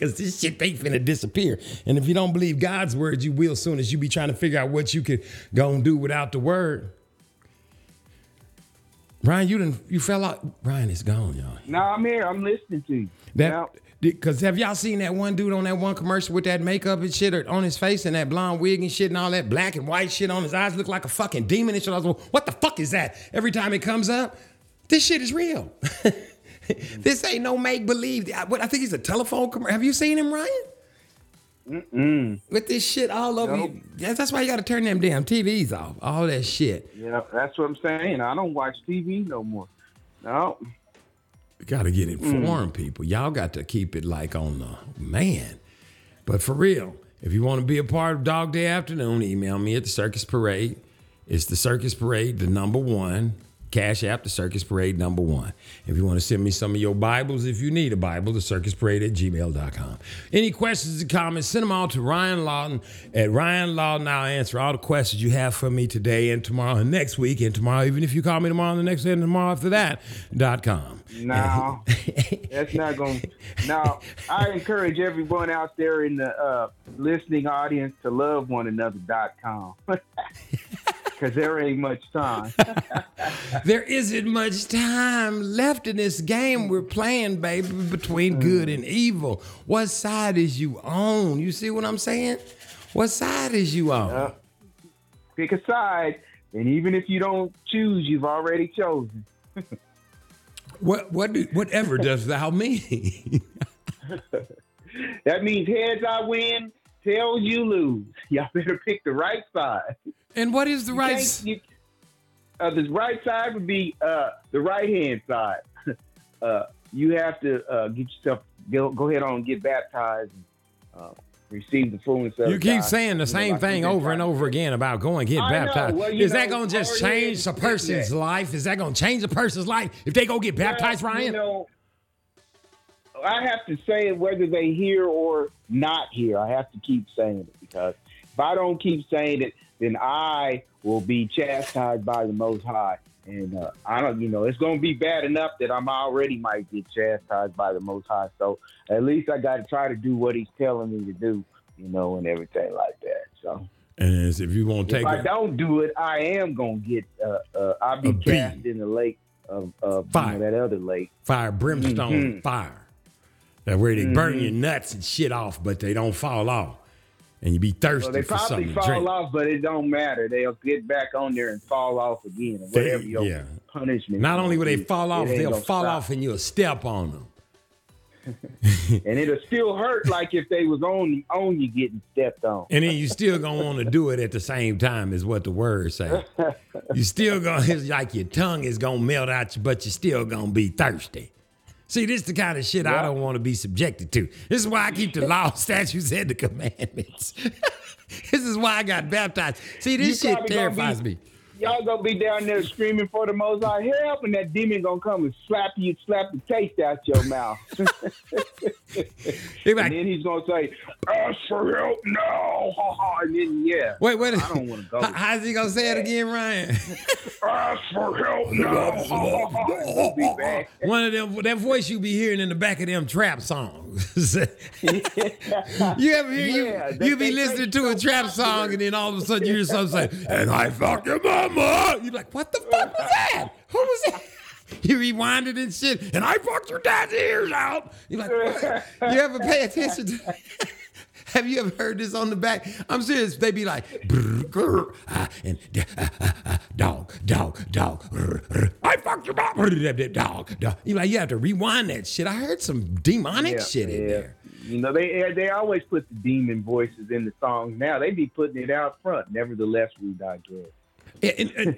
Because this shit ain't finna disappear. And if you don't believe God's word, you will soon as you be trying to figure out what you could go and do without the word. Ryan, you didn't you fell out. Ryan is gone, y'all. No, I'm here. I'm listening to you. That because have y'all seen that one dude on that one commercial with that makeup and shit on his face and that blonde wig and shit and all that black and white shit on his eyes look like a fucking demon and shit. I was like, what the fuck is that? Every time it comes up, this shit is real. [laughs] [laughs] this ain't no make believe. I, what I think he's a telephone commercial. Have you seen him, Ryan? Mm-mm. With this shit all over Nope. you. That's, that's why you got to turn them damn TVs off. All that shit. Yeah, that's what I'm saying. I don't watch TV no more. No. got to get mm. informed, people. Y'all got to keep it like on the man. But for real, if you want to be a part of Dog Day Afternoon, email me at the Circus Parade. It's the Circus Parade, the number one. Cash App, the Circus Parade, number one. If you want to send me some of your Bibles, if you need a Bible, the Circus Parade at gmail.com. Any questions or comments, send them all to Ryan Lawton at Ryan Lawton. I'll answer all the questions you have for me today and tomorrow and next week and tomorrow, even if you call me tomorrow and the next day and tomorrow after that, dot com. No, [laughs] that's not going. to Now, I encourage everyone out there in the uh, listening audience to love one another. Dot com, [laughs] because there ain't much time. [laughs] There isn't much time left in this game we're playing, baby, between good and evil. What side is you on? You see what I'm saying? What side is you on? Uh, Pick a side, and even if you don't choose, you've already chosen. [laughs] What what do, whatever does thou mean? [laughs] That means heads I win, tails you lose. Y'all better pick the right side. And what is the right? Can't- s- you- uh, the right side would be uh, the right hand side. [laughs] uh, you have to uh, get yourself go, go ahead on and get baptized and uh, receive the fullness of You keep God. saying the You know, same like thing over and over again about going get I baptized. Well, you is that going to just change a person's life? Is that going to change a person's life if they go get baptized, Well, Ryan? You know, I have to say it whether they hear or not hear. I have to keep saying it because if I don't keep saying it, then I will be chastised by the Most High. And uh, I don't, you know, it's going to be bad enough that I'm already might get chastised by the Most High. So at least I got to try to do what He's telling me to do, you know, and everything like that. So and if you won't take if I it, don't do it, I am going to get, uh, uh, I'll be cast in the lake of, of you Fire. know, that other lake. fire, brimstone, Mhm. fire. That where they burn Mhm. your nuts and shit off, but they don't fall off, and you be thirsty Well, they for probably fall drink. off, but it don't matter. They'll get back on there and fall off again, or They- whatever your yeah. punishment. Not only will they fall off, they'll fall stop. off and you'll step on them. [laughs] and it'll still hurt like if they was on on you getting stepped on. And then you still gonna want to do it at the same time, is what the words say. You still gonna [laughs] it's like your tongue is gonna melt out you, but you're still gonna be thirsty. See, this is the kind of shit I don't want to be subjected to. This is why I keep the law, [laughs] statutes, and the commandments. [laughs] this is why I got baptized. See, this You shit terrifies be- me. Y'all gonna be down there screaming for the Most High help, and that demon gonna come and slap you, slap the taste out your mouth. [laughs] They like, and then he's gonna say, "Ask for help now!" Ha [laughs] ha. And then yeah, wait, wait. I don't want to go. How- How's he gonna say it again, Ryan? [laughs] Ask for help now! One of them, that voice you be hearing in the back of them trap songs. you ever hear Yeah, you? You be listening they to a trap popular. song, and then all of a sudden you hear something say, "And I fuck your mama." You like, what the fuck was that? Who was that? [laughs] You rewinded and shit, and I fucked your dad's ears out. You like, what? you ever pay attention to? [laughs] Have you ever heard this on the back? I'm serious. They be like, "Brr, grr, ah, and ah, ah, ah, dog, dog, dog. I fucked your mom. Dog, dog. You like, you have to rewind that shit. I heard some demonic Yeah, shit in yeah. there. You know, they they always put the demon voices in the songs. Now they be putting it out front. Nevertheless, we digress. And, and,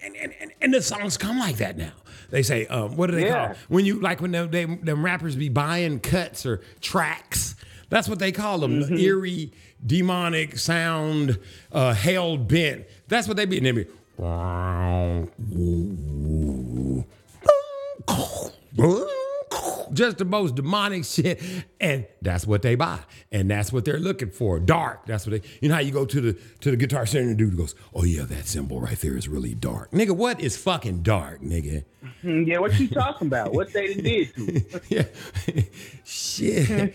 and, and, the songs come like that now. They say, what do they call when you like when they, them rappers be buying cuts or tracks? That's what they call them. The eerie, demonic sound, uh, hell bent. That's what they be. And they be. Wow. [laughs] just the most demonic shit, and that's what they buy, and that's what they're looking for. Dark. That's what they. You know how you go to the to the guitar center and the dude goes, "Oh yeah, that cymbal right there is really dark, nigga. What is fucking dark, nigga? [laughs] Yeah, what you talking about? What they did to [laughs] yeah, shit.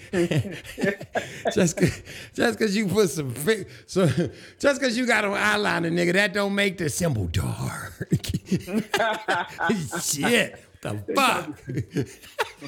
just 'cause- just because you put some so just because you got an eyeliner, nigga, that don't make the cymbal dark. shit. The fuck? [laughs]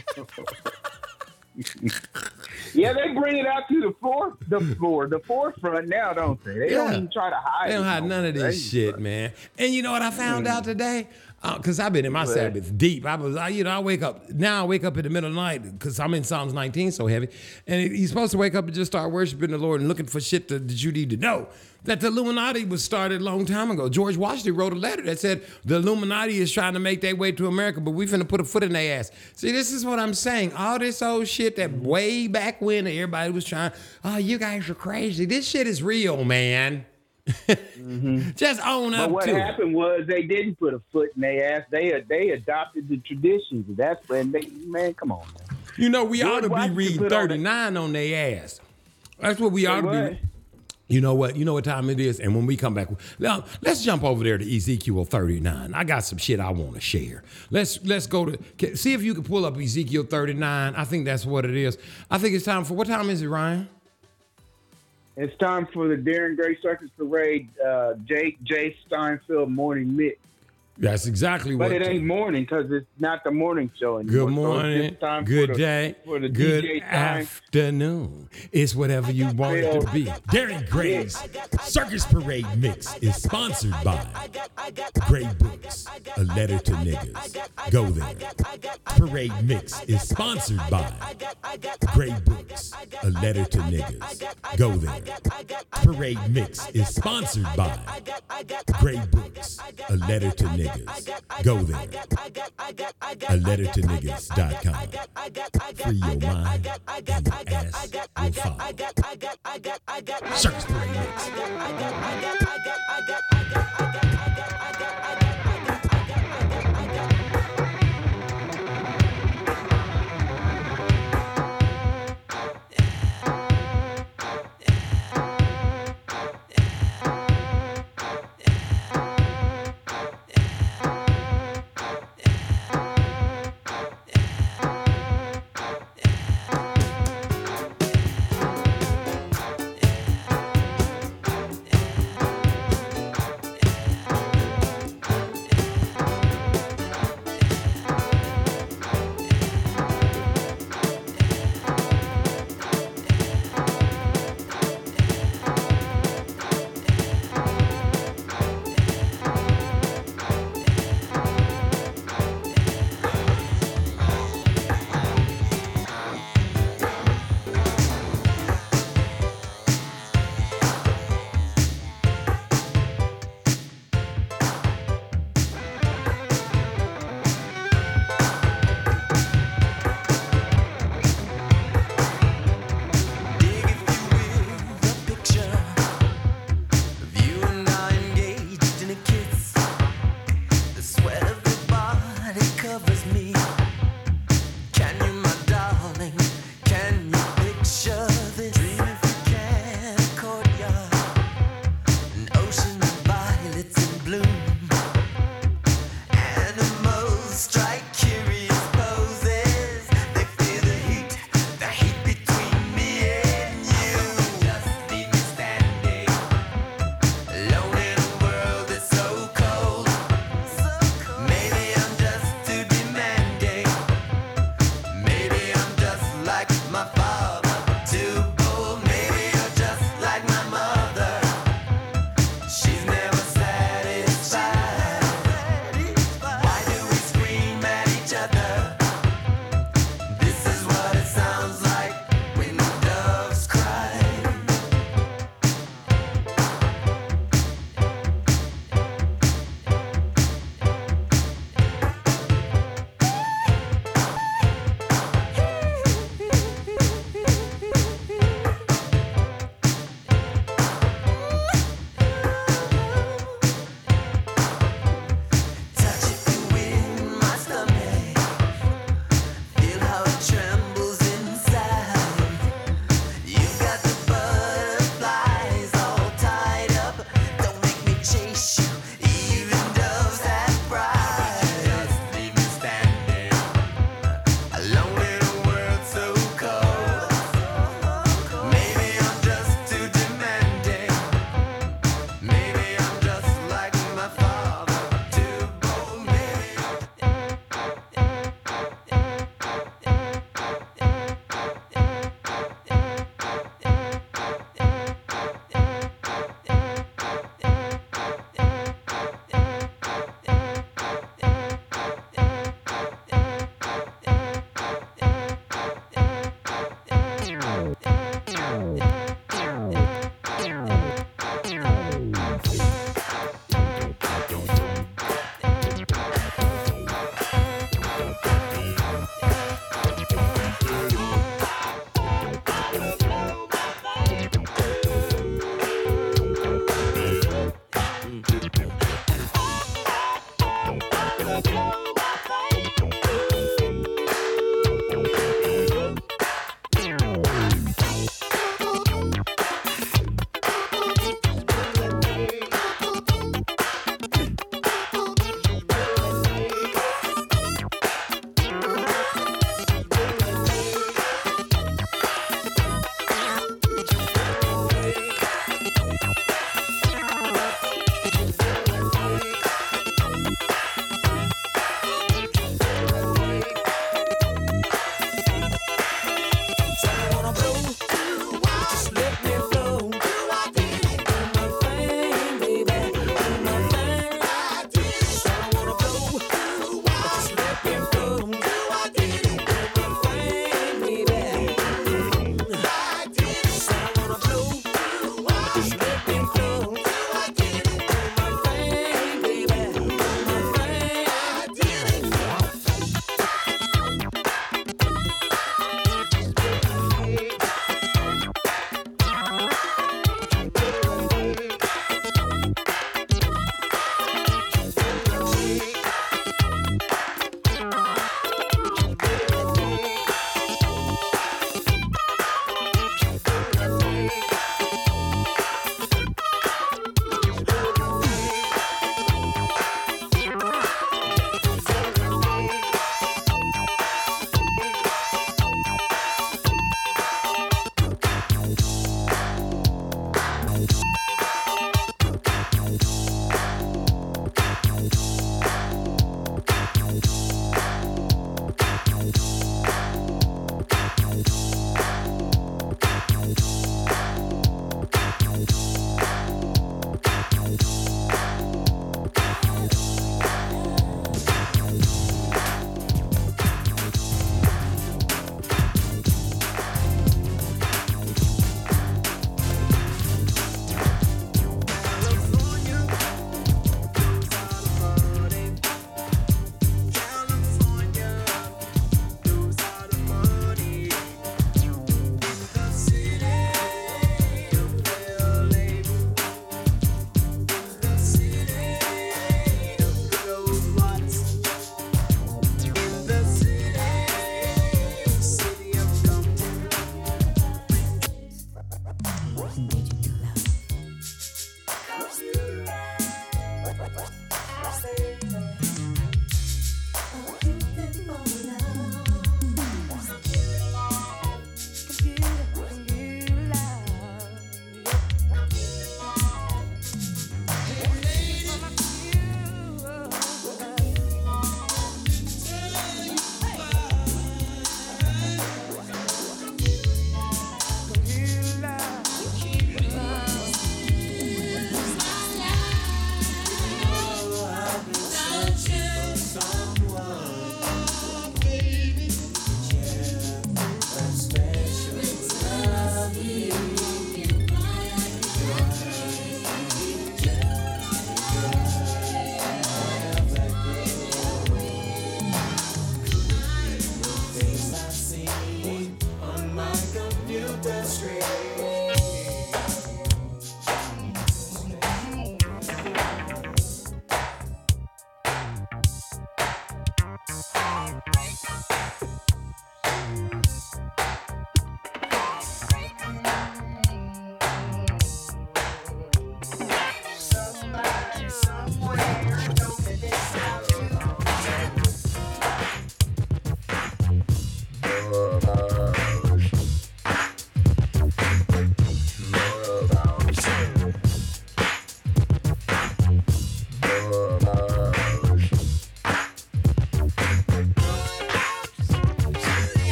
Yeah, they bring it out to the floor, the floor, the forefront now, don't they? They Yeah. don't even try to hide. They don't have none of this shit, man. And you know what I found Mm. out today? Uh, because I've been in my What? Sabbath deep. I was, I, you know, I wake up now. I wake up in the middle of the night because I'm in Psalms 19 so heavy, and you're supposed to wake up and just start worshiping the Lord and looking for shit that, that you need to know. That the Illuminati was started a long time ago. George Washington wrote a letter that said the Illuminati is trying to make their way to America, but we're finna put a foot in their ass. See, this is what I'm saying. All this old shit that way back when everybody was trying, oh, you guys are crazy. This shit is real, man. Mm-hmm. [laughs] Just own But up what to it. happened was they didn't put a foot in their ass. They uh, they adopted the traditions. That's when they man, come on. Man. You know, we ought to be reading the- 39 on their ass. That's what we ought to be. You know what? You know what time it is? And when we come back, now let's jump over there to Ezekiel 39. I got some shit I want to share. Let's let's go to see if you can pull up Ezekiel 39. I think that's what it is. I think it's time for what time is it, Ryan? It's time for the Darren Gray Circus Parade, uh, Jake J Steinfeld morning mix. That's exactly But what it ain't morning because it's not the morning show anymore. Good morning, time good for the, day, for the good DJ time. afternoon. It's whatever you want it to be. Darren Gray's Circus Parade Mix is sponsored by Gray Books, a letter to niggas. Go there. Parade Mix is sponsored by Gray Books, a letter to niggas. Go there. Parade Mix is sponsored by Gray Books, a letter to niggas. Go there. A letter to niggas.com. Free your mind and your ass will follow. Circus Parade Mix.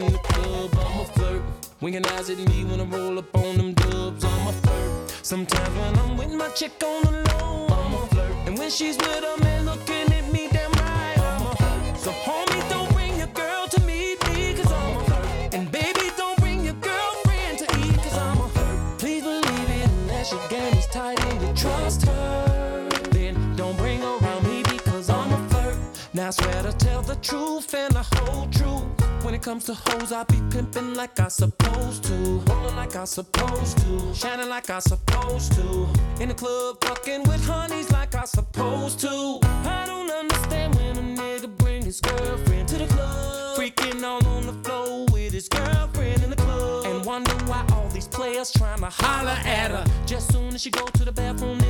Club, I'm a flirt. Winking eyes at me when I roll up on them dubs, I'm a flirt. Sometimes when I'm with my chick on the low, I'm a flirt. And when she's with a man looking at me damn right, I'm a flirt. So homie, don't bring your girl to meet me, cause I'm a flirt. And baby, don't bring your girlfriend to eat, cause I'm a flirt. Please believe it, unless your game is tight and you trust her. Then don't bring around me because I'm a flirt. Now I swear to tell the truth and the truth. When it comes to hoes, I be pimping like I supposed to. Rolling like I supposed to. Shining like I supposed to. In the club, fucking with honeys like I supposed to. I don't understand when a nigga bring his girlfriend to the club. Freaking all on the floor with his girlfriend in the club. And wonder why all these players trying to holler at her. Just soon as she go to the bathroom,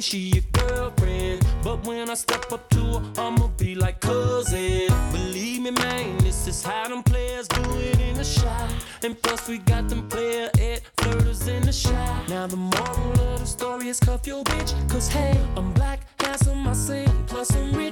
say she your girlfriend. But when I step up to her, I'ma be like cousin. Believe me, man, this is how them players do it in the shot. And plus, we got them player at flirters in the shot. Now, the moral of the story is cuff your bitch. Cause hey, I'm black, handsome, I sing, plus I'm rich,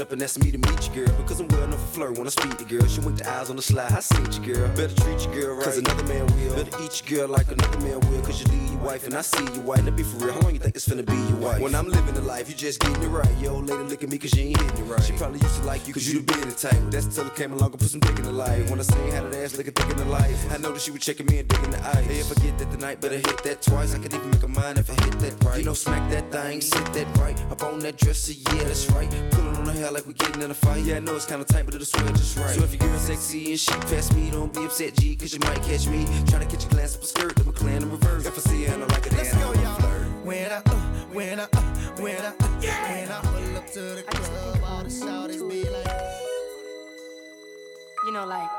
up and asking me to meet your girl. Because I'm well enough for flirt when I speak to girl. She wink the eyes on the slide, I seen your girl. Better treat your girl right, cause another man will. Better eat your girl like another man will. Cause you leave your wife and I see you white. Now be for real, how long you think it's finna be your wife? When I'm living the life, you just getting it right. Yo, lady look at me cause you ain't hitting it right. She probably used to like you cause you the bearded type. That's till it came along and put some dick in the life. When I seen how that ass looking thick in the life, I know that she was checking me and digging the eye. Hey, if I get that tonight, better hit that twice. I could even make a mind if I hit that right. You know, smack that thing, sit that right. Up on that dresser, yeah, that's right. Pulling on the hair like we getting in a fight. Yeah, I know it's kinda tight, but it'll swell just right. So if your girl sexy and she past me, don't be upset, G, cause you might catch me. Trying to catch a glance up a skirt, then we clan in reverse. If I see her and I like it, then I'm gonna flirt. When I, uh, when I, uh, when I, uh, when I pull up to the club, all the shawties be like, You know, like,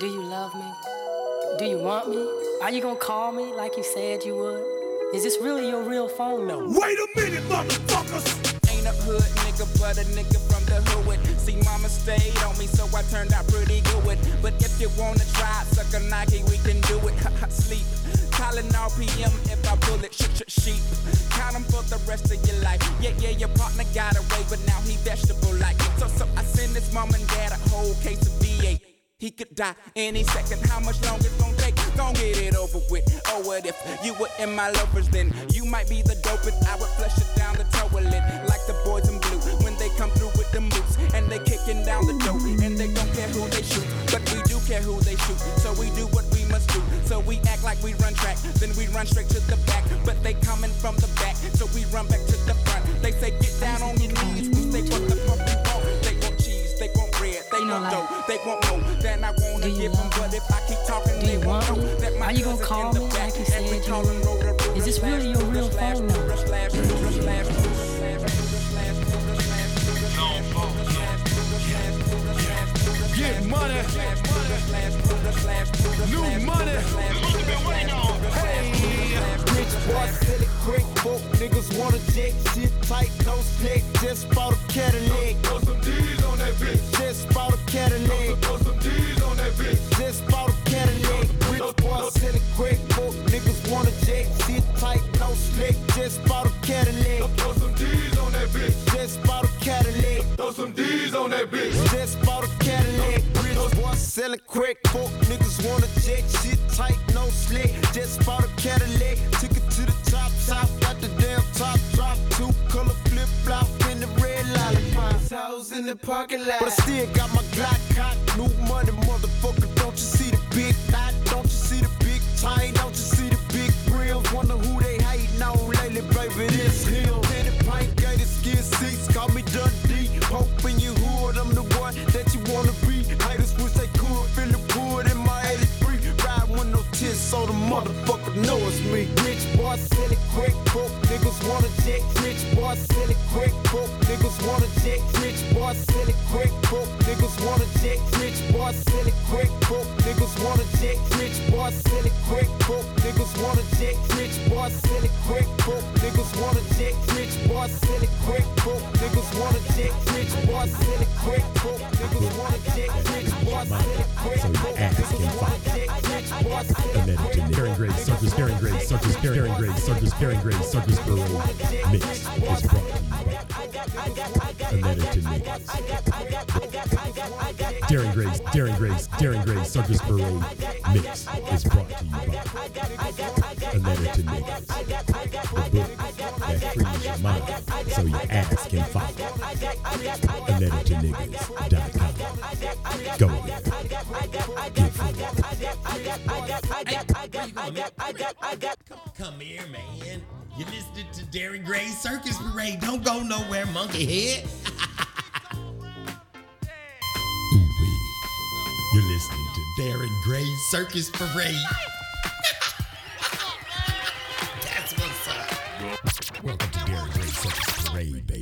do you love me? Do you want me? Are you gonna call me like you said you would? Is this really your real phone number? Wait a minute, motherfuckers! Ain't a hood nigga, but a nigga from the hood. See, mama stayed on me, so I turned out pretty good. But if you wanna try, suck a Nike, we can do it. Sleep. Calling RPM if I pull it, shit, shit, sheep. Count 'em for the rest of your life. Yeah, yeah, your partner got away, but now he vegetable like. So, so I send his mom and dad a whole case of V8. He could die any second. How much longer it's gonna take? Gon' get it over with. Oh, what if you were in my lovers? Then you might be the dopest. I would flush it down the toilet like the boys in blue when they come through with the moves and they kicking down the door and they don't care who they shoot, but we do care who they shoot. So we do what we must do. So we act like we run track, then we run straight to the back. But they coming from the back, so we run back to the front. They say get down on your knees. We say what the fuck we want. They want cheese, they want bread, they want dough, they want more than you wanna give them. But if I keep talking, they won't know that my Are you gonna call me back like you and said we you call 'em would? roller, roller Is this really your real roller phone number? Get money. New money. Hey. Rich boy, sell it quick. Folk niggas wanna jet. Shit tight, no stick. Just bought a Cadillac. Throw some D's on that bitch. Just bought a Cadillac. Some D's on that bitch. Just bought a Cadillac. Rich boy, selling quick. Folk niggas wanna jet. Shit tight, no slick. Just bought a Cadillac. Took it to the top, top. Got the damn top drop. Two color flip flop in the red lollipop. House in the parking lot. But I still got my Glock cock. New money, motherfucker. Don't you see the big knot? Don't you see the big chain? Don't you see the big grills? Wonder who they hating on lately, baby. This him. Penny pint, gated skin seats. Call me Dundee. Pope in your hood. I'm the one that you wanna be. Haters wish they could feel the wood in my 83. Ride with no tits, so the motherfucker know it's me. Rich boy, sell it quick. Broke niggas wanna jet. Rich boy, sell it quick. Broke niggas wanna jet. Rich boy, sell it quick. Broke niggas wanna jet. Rich boy, sell it quick. Broke niggas wanna jet. Rich boy, sell it quick. Broke niggas wanna jet. Rich boy, sell it quick. book. Niggas wanna jet rich, boy, send it quick book. Niggas wanna jet rich, boy, send it quick book. Niggas wanna jet rich, boy, send it quick book. Niggas wanna jet send it quick book. Daring Grace Circus, Daring Grace Circus, Daring Grace Circus, Parade Mix is brought to you by A Letter to Niggas. Daring Grace, Daring Grace, Daring Grace Circus Parade Mix is brought to you by A Letter to Niggas. The book that frees your mind so your ass can fight. A Letter to Niggas.com. Go there. Get Come here, man. You listening to Daring Gray Circus Parade. Don't go nowhere, monkey head. [laughs] You're listening to Darren Gray Circus Parade. [laughs] That's what's up. Welcome to Darren Gray Circus Parade, baby.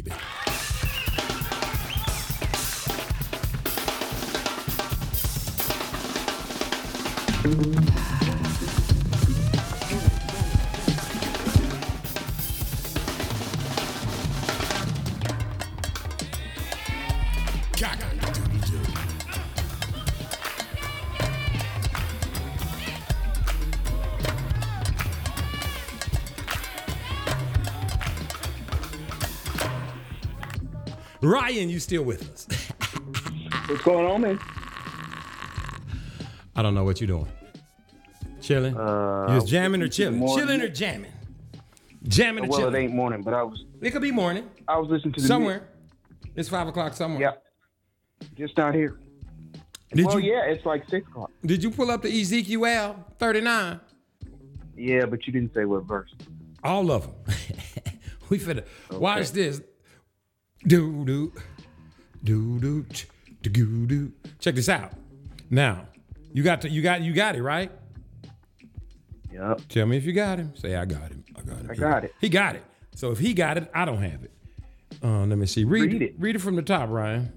Ryan, you still with us? What's going on, man? I don't know what you're doing. Chilling? Uh, you was jamming or chilling? Chilling or jamming? Jamming or well, chilling? it ain't morning, but I was. It could be morning. I was listening to the somewhere. It's five o'clock somewhere. Yeah. Just out here. Did well, you- yeah, it's like six o'clock. Did you pull up the Ezekiel 39? Yeah, but you didn't say what verse. All of them. [laughs] we finna watch this. Do do do do do do. Check this out. Now, you got to, you got you got it right. Yep. Tell me if you got him. Say I got him. I got him. I got it. He got it. So if he got it, I don't have it. Uh, let me see. Read, Read it. Read it from the top, Ryan.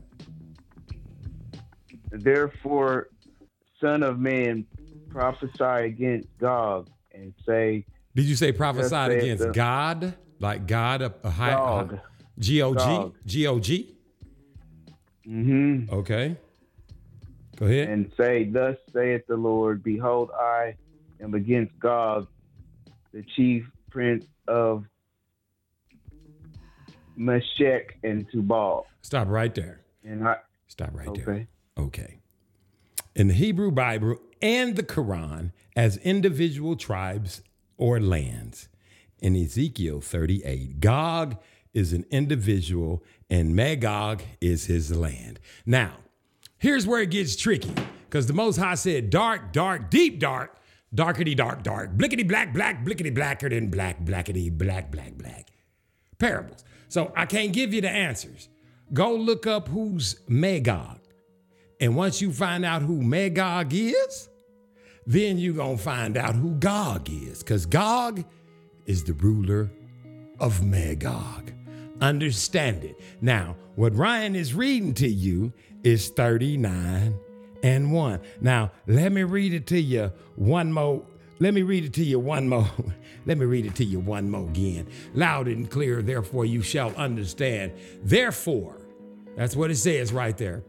Therefore, Son of Man, prophesy against God and say, Did you say saith against the- God? Like God, a, a high, Gog. G O G, Gog. G O G. Mm-hmm. Okay. Go ahead. And say, Thus saith the Lord, Behold, I am against Gog, the chief prince of Meshech and Tubal. Stop right there. And I Stop right there. okay. Okay. In the Hebrew Bible and the Quran, as individual tribes or lands, in Ezekiel 38, Gog is an individual and Magog is his land. Now, here's where it gets tricky because the Most High said, dark, dark, deep dark, darkety dark, dark, blickety black, black, blickety blacker than black, blackety black, black, black. Parables. So I can't give you the answers. Go look up who's Magog. And once you find out who Magog is, then you're going to find out who Gog is. Because Gog is the ruler of Magog. Understand it. Now, what Ryan is reading to you is 39 and 1. Now, let me read it to you one more. Let me read it to you one more. [laughs] Let me read it to you one more again. Loud and clear, therefore you shall understand. Therefore, that's what it says right there.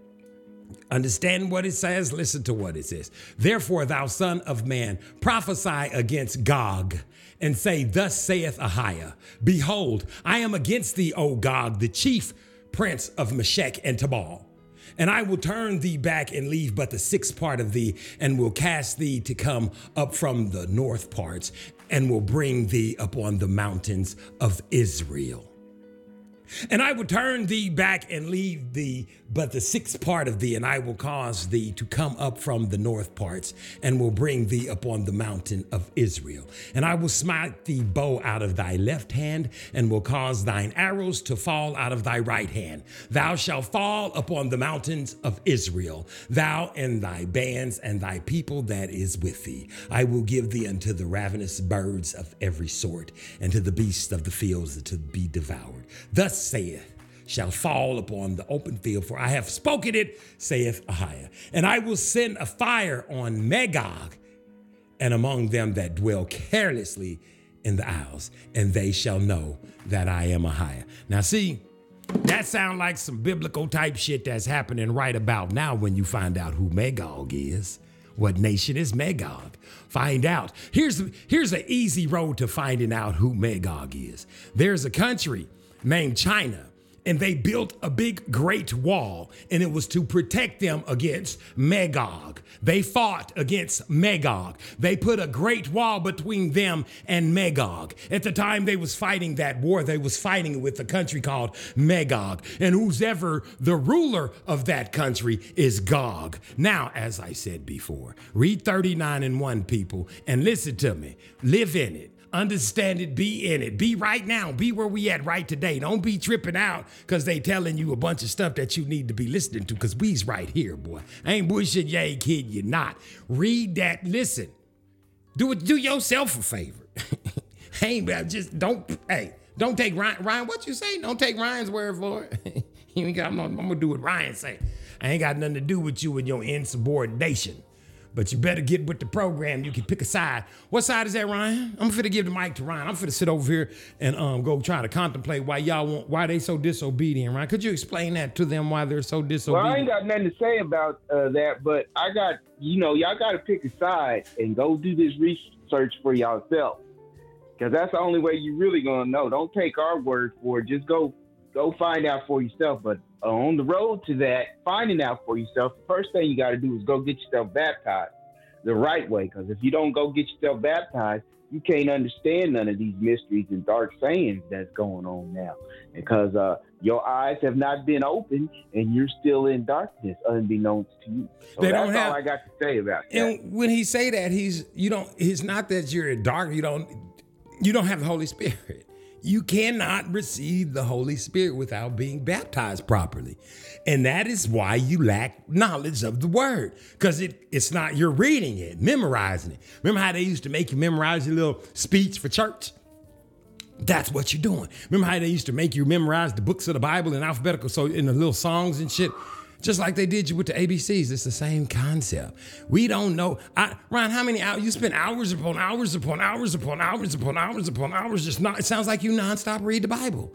Understand what it says, listen to what it says. Therefore, thou son of man, prophesy against Gog and say, Thus saith Ahiah, Behold, I am against thee, O Gog, the chief prince of Meshech and Tubal. And I will turn thee back and leave but the sixth part of thee, and will cast thee to come up from the north parts, and will bring thee upon the mountains of Israel. And I will turn thee back and leave thee but the sixth part of thee, and I will cause thee to come up from the north parts, and will bring thee upon the mountain of Israel. And I will smite thee bow out of thy left hand, and will cause thine arrows to fall out of thy right hand. Thou shalt fall upon the mountains of Israel, thou and thy bands and thy people that is with thee. I will give thee unto the ravenous birds of every sort, and to the beasts of the fields to be devoured. Thus saith, shall fall upon the open field, for I have spoken it, saith Ahiah. And I will send a fire on Magog and among them that dwell carelessly in the isles, and they shall know that I am Ahiah. Now, see, that sound like some biblical type shit that's happening right about now when you find out who Magog is. What nation is Magog? Find out. Here's here's an easy road to finding out who Magog is. There's a country named China and they built a big great wall and it was to protect them against Magog. They fought against Magog. They put a great wall between them and Magog. At the time they was fighting that war, they was fighting with a country called Magog. And who's ever the ruler of that country is Gog. Now, as I said before, read 39 and 1 people and listen to me. Live in it understand it, be in it, be right now, be where we at right today. Don't be tripping out because they telling you a bunch of stuff that you need to be listening to because we's right here, boy. Ain't bullshit, you ain't kidding you not. Read that, listen. Do it, do yourself a favor. [laughs] hey, man, just don't, hey, don't take Ryan, Ryan, what you say? Don't take Ryan's word for it. [laughs] I'm gonna do what Ryan say. I ain't got nothing to do with you and your insubordination. But you better get with the program. You can pick a side. What side is that, Ryan? I'm finna give the mic to Ryan. I'm finna sit over here and um, go try to contemplate why y'all want why they so disobedient, Ryan. Could you explain that to them why they're so disobedient? Well. I ain't got nothing to say about uh, that, but I got, you know, y'all got to pick a side and go do this research for yourself. Because that's the only way you really going to know. Don't take our word for it. Just go go find out for yourself. But uh, on the road to that, finding out for yourself, the first thing you got to do is go get yourself baptized the right way. Because if you don't go get yourself baptized, you can't understand none of these mysteries and dark sayings that's going on now. Because uh, your eyes have not been opened and you're still in darkness, unbeknownst to you. So They that's don't have- all I got to say about that. And when he say that, he's you don't. It's not that you're in dark. You don't. You don't have the Holy Spirit. You cannot receive the Holy Spirit without being baptized properly, and that is why you lack knowledge of the Word, because it it's not you're reading it, memorizing it. Remember how they used to make you memorize your little speech for church? That's what you're doing. Remember how they used to make you memorize the books of the Bible in alphabetical, so in the little songs and shit, just like they did you with the ABCs. It's the same concept. We don't know. I, Ryan, how many hours you spend hours upon hours upon hours upon hours upon hours upon hours? Just not. It sounds like you nonstop read the Bible.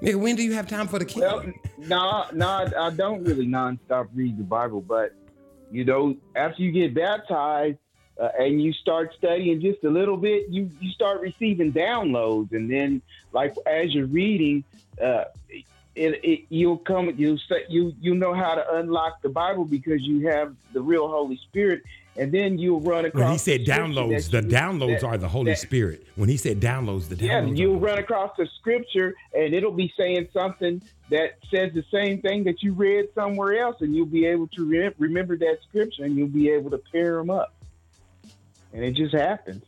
Nigga, when do you have time for the kids? Well, no, no, I don't really nonstop read the Bible, but you know, after you get baptized uh, and you start studying just a little bit, you you start receiving downloads, and then like as you're reading, uh, it, it you'll come you say you you know how to unlock the Bible because you have the real Holy Spirit, and then you'll run across. When he said the downloads, the downloads that- are the Holy that- Spirit. When he said downloads, the downloads yeah, you'll run across the scripture and it'll be saying something that says the same thing that you read somewhere else, and you'll be able to re- remember that scripture and you'll be able to pair them up. And it just happens.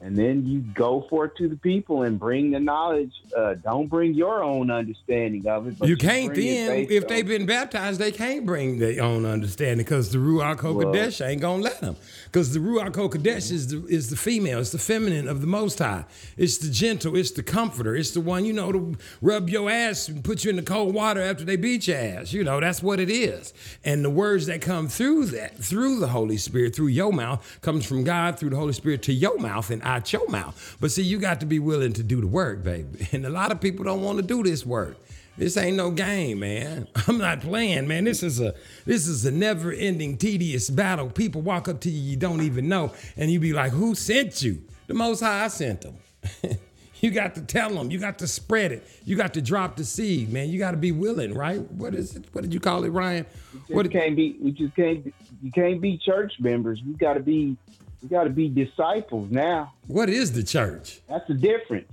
And then you go forth to the people and bring the knowledge. Uh, don't bring your own understanding of it. But you can't then if they've been baptized they can't bring their own understanding because the ruach hakodesh ain't gonna let them because the ruach hakodesh is the is the female it's the feminine of the most high it's the gentle it's the comforter it's the one you know to rub your ass and put you in the cold water after they beat your ass you know that's what it is and the words that come through that through the holy spirit through your mouth comes from god through the holy spirit to your mouth and out your mouth but see you got to be willing to do the work baby [laughs] and a lot of people don't want to do this work this ain't no game, man. [laughs] I'm not playing, man. This is a this is a never-ending, tedious battle. People walk up to you you don't even know, and you be like, "Who sent you?" The Most High sent them. [laughs] you got to tell them. You got to spread it. You got to drop the seed, man. You got to be willing, right? What is it? What did you call it, Ryan? We just can't be. We just can't. You can't be church members. You got to be. We got to be disciples now. What is the church? That's the difference.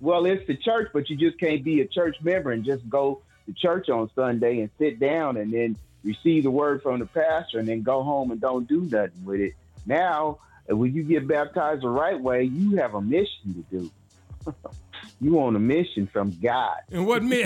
Well, it's the church, but you just can't be a church member and just go to church on Sunday and sit down and then receive the word from the pastor and then go home and don't do nothing with it. Now, uh, when you get baptized the right way, you have a mission to do. [laughs] you on a mission from God. And what me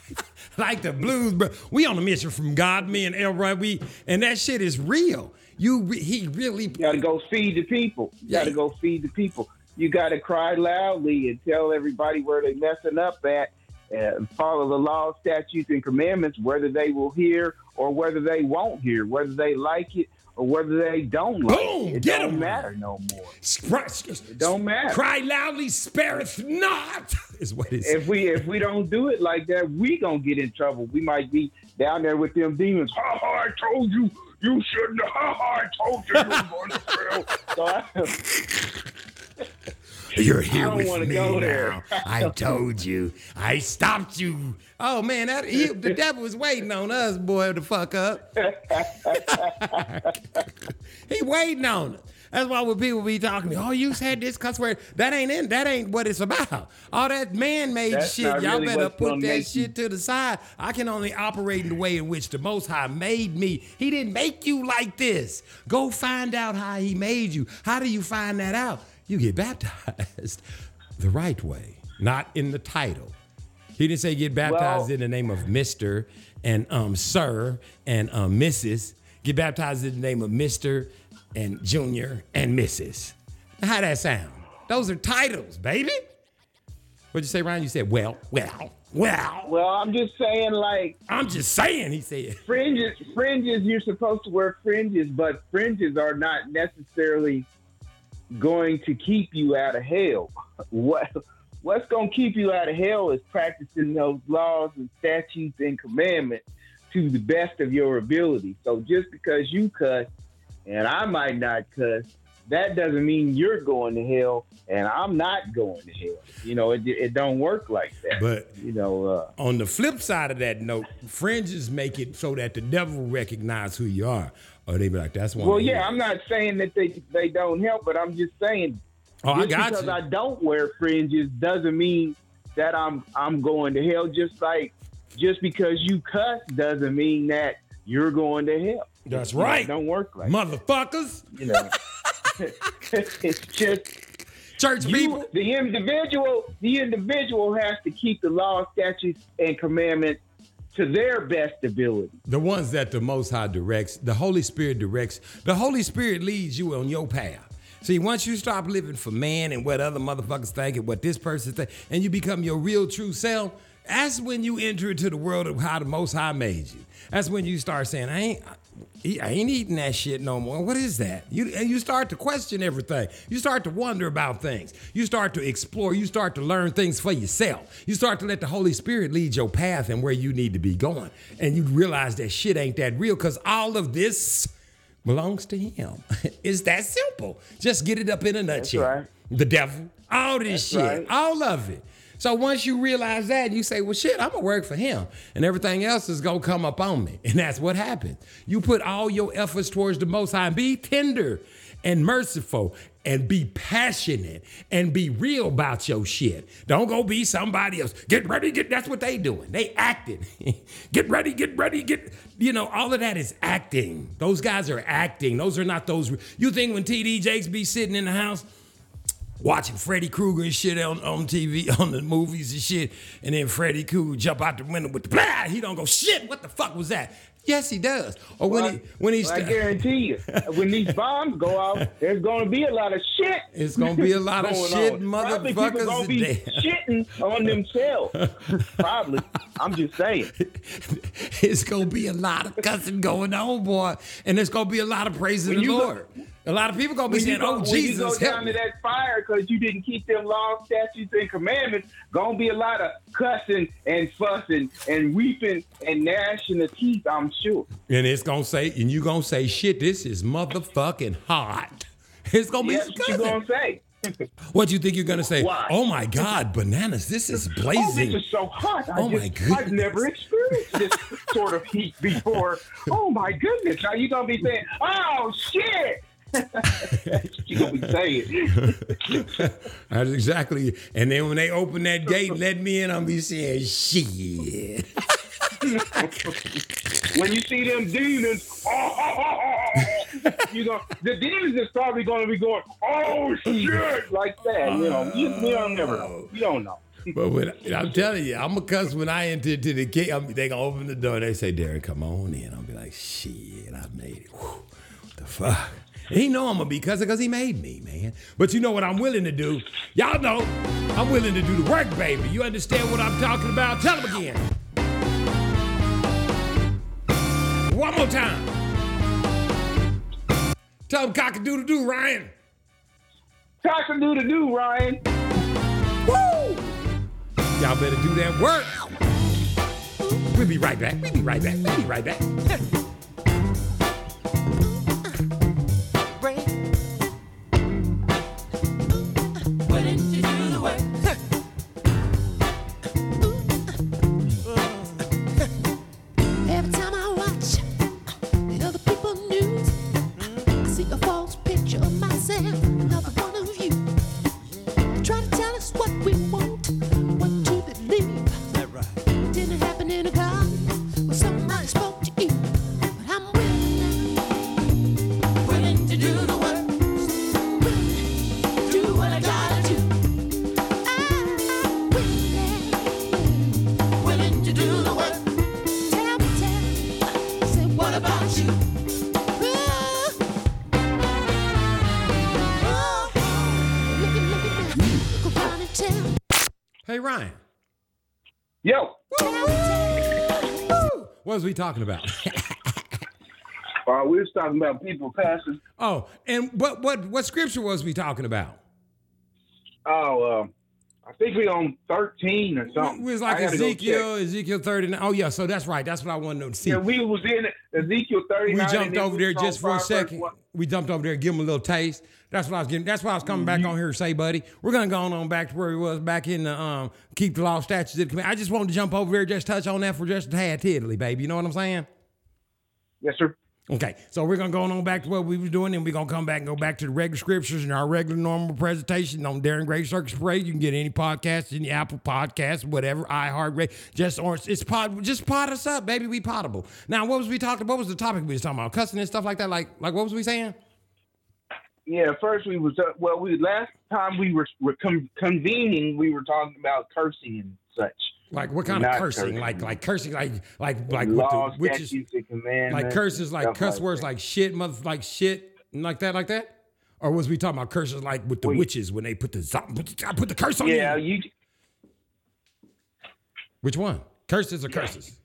[laughs] like the blues, bro. We on a mission from God, me and Elroy. We and that shit is real. You re- he really You got to go feed the people. You got to go feed the people. You got to cry loudly and tell everybody where they messing up at. And follow the law, statutes, and commandments, whether they will hear or whether they won't hear, whether they like it or whether they don't like Boom, it. It get don't 'em. matter no more. It don't matter. Cry loudly, spareth not, [laughs] is what it If we if we don't do it like that, we gonna get in trouble. We might be down there with them demons. Ha ha! I told you you shouldn't. [laughs] I told you you were going to fail. So I, [laughs] You're here don't with me go now. there. [laughs] I told you. I stopped you. Oh man, that he, the devil was waiting on us, boy, to fuck up. he waiting on us. That's why when people be talking, to me, oh, you said this cuss word. That ain't in. That ain't what it's about. All that man-made That's shit. Y'all really better put that shit to the side. I can only operate in the way in which the Most High made me. He didn't make you like this. Go find out how He made you. How do you find that out? You get baptized [laughs] the right way, not in the title. He didn't say get baptized Well- in the name of Mister and um, Sir and um, Mrs. Get baptized in the name of Mister and Junior and Mrs. How that sound? Those are titles, baby. What'd you say, Ryan? You said, well, well, well. well, I'm just saying, like I'm just saying, he said. fringes. Fringes. You're supposed to wear fringes, but fringes are not necessarily going to keep you out of hell. What What's going to keep you out of hell is practicing those laws and statutes and commandments to the best of your ability. So just because you cuss and I might not cuss, that doesn't mean you're going to hell and I'm not going to hell. You know, it, it don't work like that. But you know, uh, on the flip side of that note, fringes make it so that the devil recognize who you are. Or they be like, that's one. Well, yeah. I'm not saying that they they don't help, but I'm just saying. Oh, I just got because you. I don't wear fringes doesn't mean that I'm I'm going to hell. Just like just because you cuss doesn't mean that you're going to hell. That's You right. It don't work like Motherfuckers. that, you know. [laughs] it's just church people. The individual, the individual has to keep the law, statutes, and commandments to their best ability. The ones that the Most High directs, the Holy Spirit directs. The Holy Spirit leads you on your path. See, once you stop living for man and what other motherfuckers think and what this person think, and you become your real true self, that's when you enter into the world of how the Most High made you. That's when you start saying, I ain't, I ain't eating that shit no more. What is that? You and you start to question everything. You start to wonder about things. You start to explore. You start to learn things for yourself. You start to let the Holy Spirit lead your path and where you need to be going. And you realize that shit ain't that real because all of this belongs to Him. [laughs] it's that simple. Just get it up in a nutshell. right. The devil, all this That's shit, right. all of it. So once you realize that, you say, well, shit, I'm gonna work for him. And everything else is gonna come up on me. And that's what happens. You put all your efforts towards the most high be tender and merciful and be passionate and be real about your shit. Don't go be somebody else. Get ready, get that's what they doing. They acting. [laughs] get ready, get ready, get you know, all of that is acting. Those guys are acting. Those are not those you think when TD Jakes be sitting in the house watching Freddy Krueger and shit on, on TV, [laughs] on the movies and shit, and then Freddy Krueger jump out the window with the blah, he don't go, shit, what the fuck was that? Yes, he does. Or when he when he's well, I guarantee you, when these bombs go off, there's going to be a lot of shit. It's gonna be a lot of going shit, on. Probably motherfuckers people going to be shitting on themselves. Probably. I'm just saying. [laughs] it's gonna be a lot of cussing going on, boy, and there's gonna be a lot of praising the Lord. A lot of people gonna be When saying, go- "Oh when you go Jesus, help down me." to that fire because you didn't keep them laws, statutes, and commandments, gonna be a lot of cussing and fussing and weeping and gnashing of teeth. I'm sure. And it's gonna say, and you gonna say, shit, this is motherfucking hot. [laughs] It's gonna be That's what you gonna say. [laughs] What do you think you're gonna say? Why? Oh my God, bananas! This is Oh, blazing. this is so hot. I Oh, my just, goodness. I've never experienced this sort of heat before. [laughs] Oh my goodness. Now you gonna be saying, oh shit. That's what you gonna be saying. [laughs] That's exactly. And then when they open that gate and let me in, I'm be saying, shit. [laughs] when you see them demons, [laughs] you know the demons is probably going to be going, oh shit, like that. You know, you, you don't never know. Oh. You don't know. But when, I'm telling you, I'm a cuss when I enter to the gate. I'm, they gonna open the door. They say, Darren, come on in. I'll be like, shit, I made it. Whew, what the fuck? He know I'm gonna be cussing because he made me, man. But you know what I'm willing to do? Y'all know I'm willing to do the work, baby. You understand what I'm talking about? Tell him again. One more time. Tell him cock a doodle doo, Ryan. Cock a doodle doo, Ryan. Woo! Y'all better do that work. We'll be right back. We'll be right back. We'll be right back. [laughs] talking about? [laughs] Uh, we was talking about people passing. oh, and what what what scripture was we talking about? Oh, um, I think we on thirteen or something. We was like I gotta go Ezekiel, Ezekiel 39. Oh, yeah, so that's right. That's what I wanted to see. Yeah, we was in Ezekiel thirty we jumped over there just for a second. We jumped over there, give him a little taste. That's what I was getting. That's what I was coming back Mm-hmm. on here to say, buddy. We're gonna go on back to where he was back in the um keep the law statutes of the command. I just wanted to jump over there, just touch on that for just a tad tiddly, baby. You know what I'm saying? Yes, sir. Okay, so we're gonna go on back to what we was doing, and we're gonna come back and go back to the regular scriptures and our regular normal presentation on Darren Gray Circus Parade. You can get any podcast, any Apple Podcast, whatever, iHeartRadio. Just or it's pod, just pot us up, baby. We potable. Now, what was we talking? What was the topic we was talking about? Cussing and stuff like that. Like, like what was we saying? Yeah, first we was uh, well. We last time we were, were con- convening, we were talking about cursing and such. Like what kind Not of cursing? Like like cursing like like like laws, what the witches statutes, and commandments, like curses like cuss like words that. like shit mother like shit like that like that? Or was we talking about curses like with the witches when they put the the, put the curse on Yeah, you? Yeah, you. Which one? Curses or curses?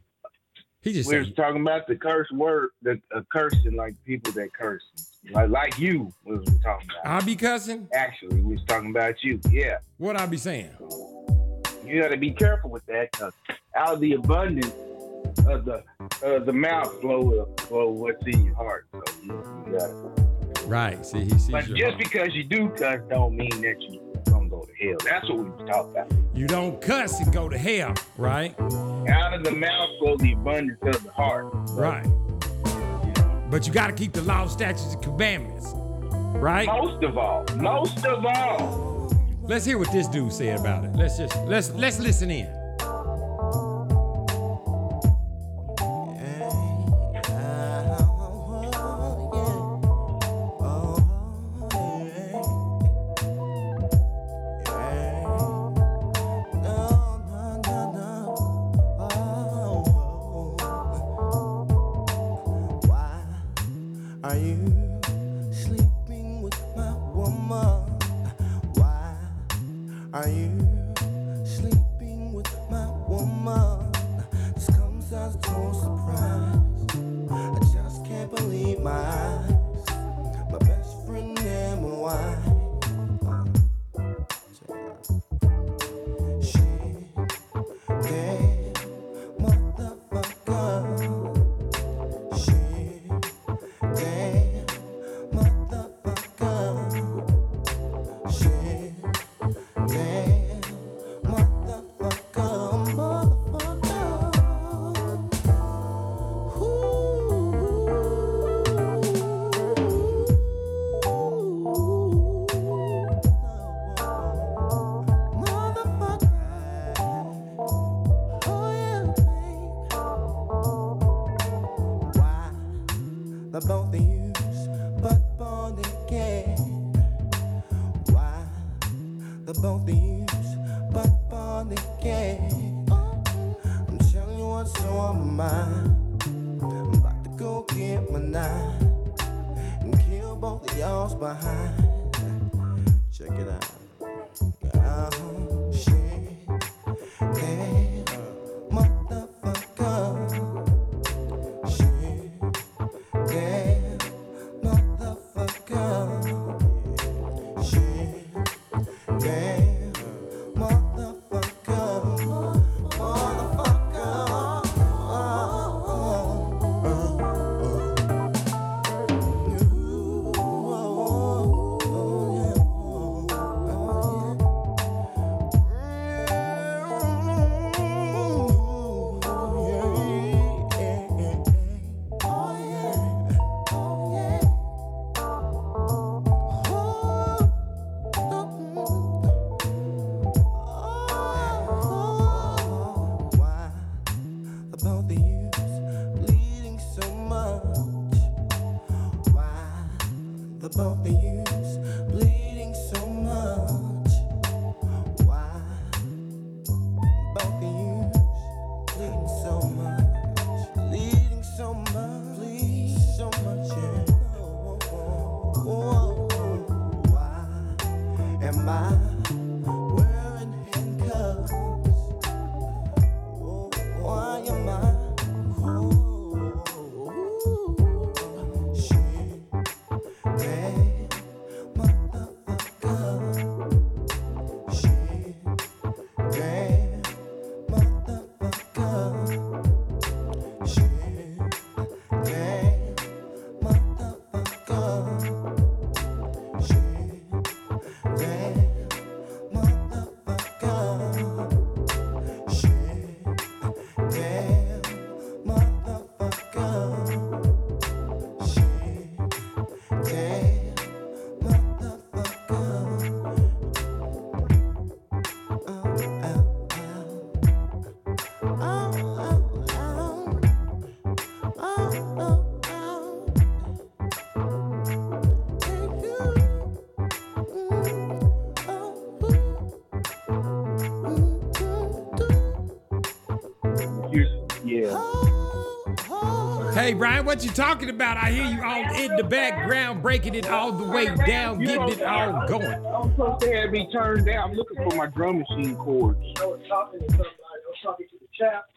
He just we was talking about the curse word, the uh, cursing, like people that curse, like like you was we talking about. I be cussing. Actually, we was talking about you. Yeah, what I be saying? you got to be careful with that, cause out of the abundance of the uh, the mouth flow flow what's in your heart. So you, you gotta. Right. See, he sees But just heart. because you do cuss, don't mean that you gonna go to hell. That's what we was talking about. You don't cuss and go to hell, right? Out of the mouth flow the abundance of the heart. Right. But you got to keep the law, statutes, and commandments, right? Most of all, most of all. Let's hear what this dude said about it. Let's just let's let's listen in. Hey, Brian, what you talking about? I hear you all in the background, breaking it all the way down, You getting it all going. I'm supposed to have me turned down. I'm looking for my drum machine chords. I was talking to somebody. I was talking to the chap,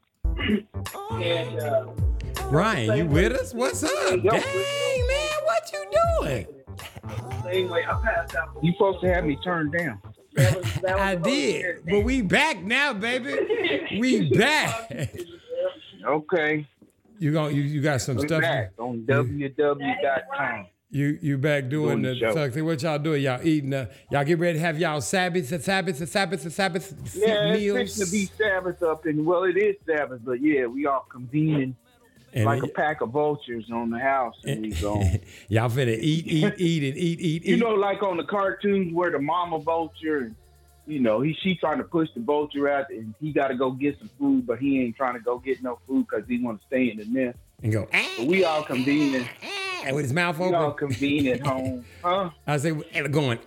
[clears throat] and uh, Brian, you with us? What's up? Dang, man, what you doing? same way I passed out. You supposed to have me turned down. [laughs] I did, but we back now, baby. We [laughs] back. Okay. You gon' you, you got some We stuff. back on www.com. You you back doing, Doing the the show. tuck thing. What y'all doing? Y'all eating? Uh, y'all get ready to have y'all Sabbath, the Sabbath, the Sabbath, the Sabbath Yeah, it's meals. fixing to be Sabbath up, and well, it is Sabbath, but yeah, we all convening And like it- a pack of vultures on the house, and we go. [laughs] y'all finna eat, eat, eat, and eat, eat, eat. You know, like on the cartoons where the mama vulture, and you know, he she trying to push the vulture out, and he got to go get some food, but he ain't trying to go get no food because he want to stay in the nest. and go. But we all convening. And with his mouth open. We all convene at home, [laughs] huh? I say and going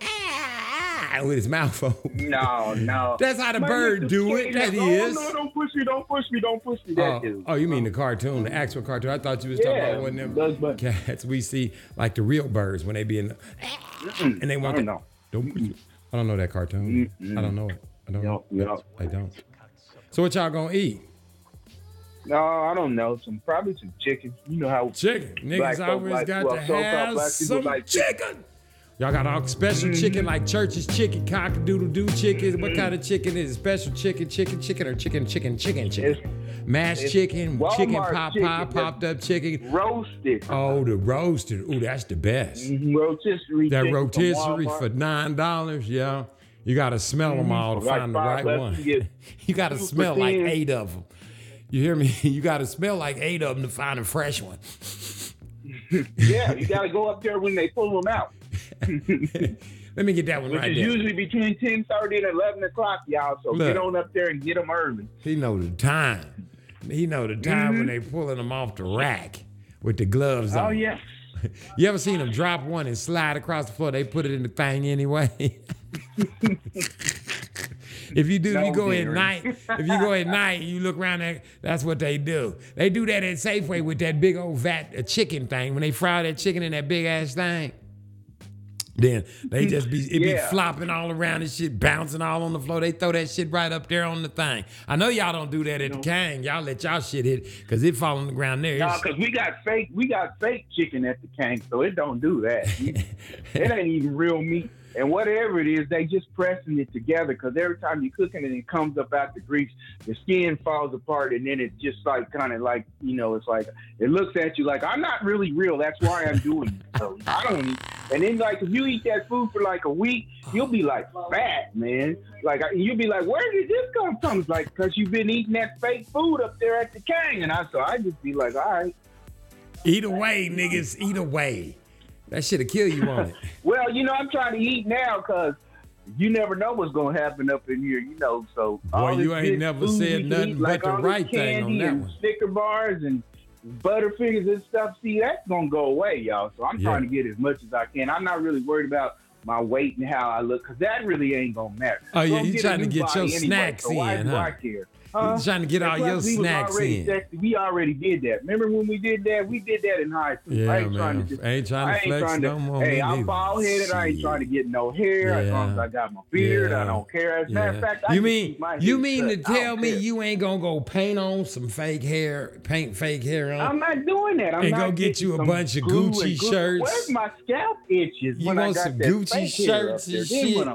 with his mouth open. No, no. That's how the Man, bird do it. That oh, is. No, don't push me, don't push me, don't push me. That Oh, dude. oh, you mean the cartoon, the actual cartoon? I thought you was talking Yeah, about one of them cats we see, like the real birds when they be in the, and they want to. Don't push me. I don't know that cartoon. Mm-hmm. I don't know it. I don't know. Yup. I don't. So what y'all gonna eat? No, I don't know. Some probably some chicken. You know how Chicken. Niggas always like- got well, to uh, so-called have some like chicken. Y'all got all special Mm-hmm. chicken like church's chicken, cock-a-doodle-doo chicken. What mm-hmm. kind of chicken is it? Special chicken, chicken, chicken, or chicken, chicken, chicken, chicken? Mashed it's chicken, chicken Walmart pot chicken pie, popped up chicken. roasted. Oh, the roasted. Ooh, that's the best. Mhm, Rotisserie. That rotisserie for nine dollars, yeah. You gotta smell them all to like find the right one. you [laughs] you gotta smell like 10. eight of them. You hear me? [laughs] You gotta smell like eight of them to find a fresh one. [laughs] yeah, you got to go up there when they pull them out. Let me get that one Which right is there. usually between ten thirty and eleven o'clock, y'all. So Look. get on up there and get them early. He know the time. He know the time Mm-hmm. when they pulling them off the rack with the gloves on. Oh yeah. [laughs] You ever seen them drop one and slide across the floor? They put it in the thing anyway. [laughs] if you do, you go at night. If you go at [laughs] night, you look around there. That's what they do. They do that at Safeway with that big old vat of chicken thing. When they fry that chicken in that big ass thing, then they just be it be Yeah. flopping all around and shit, bouncing all on the floor. They throw that shit right up there on the thing. I know y'all don't do that at the Kang. Y'all let y'all shit hit because it fall on the ground there. No, It's- because we got fake, we got fake chicken at the tank, so it don't do that. [laughs] it ain't even real meat. And whatever it is, they just pressing it together because every time you're cooking it, it comes up out the grease, the skin falls apart, and then it just like kind of like you know, it's like it looks at you like I'm not really real. That's why I'm doing it. So I don't. Eat. And then like if you eat that food for like a week, you'll be like fat, man. Like you'll be like, where did this come from? It's like because you've been eating that fake food up there at the Kang, and I so I just be like, all right. Eat away, niggas. Eat away. That shit'll kill you on it. [laughs] Well, you know, I'm trying to eat now because you never know what's gonna happen up in here, you know. So Boy, you ain't never said nothing eat, but like the all this right thing on that and one. Snicker bars and Butterfingers and stuff, see, that's gonna go away, y'all. So I'm Yeah. trying to get as much as I can. I'm not really worried about my weight and how I look, because that really ain't gonna matter. Oh, yeah, you trying to get your anyway, snacks so why in, do huh? Trying to get all your we snacks already in. sexy. We already did that. Remember when we did that? We did that in high school. Yeah, I ain't trying man. to just, I ain't trying to I ain't flex trying to, no more, Hey, I'm bald headed. I ain't trying to get no hair. As long as I got my beard, Yeah. I don't care. As a matter of fact, I you mean my you mean to cut. I don't tell me care. you ain't gonna go paint on some fake hair, paint fake hair on? I'm not doing that. I'm and go get you a bunch of Gucci shirts. Where's my scalp itches? You when I want some Gucci fake hair up shirts and shit,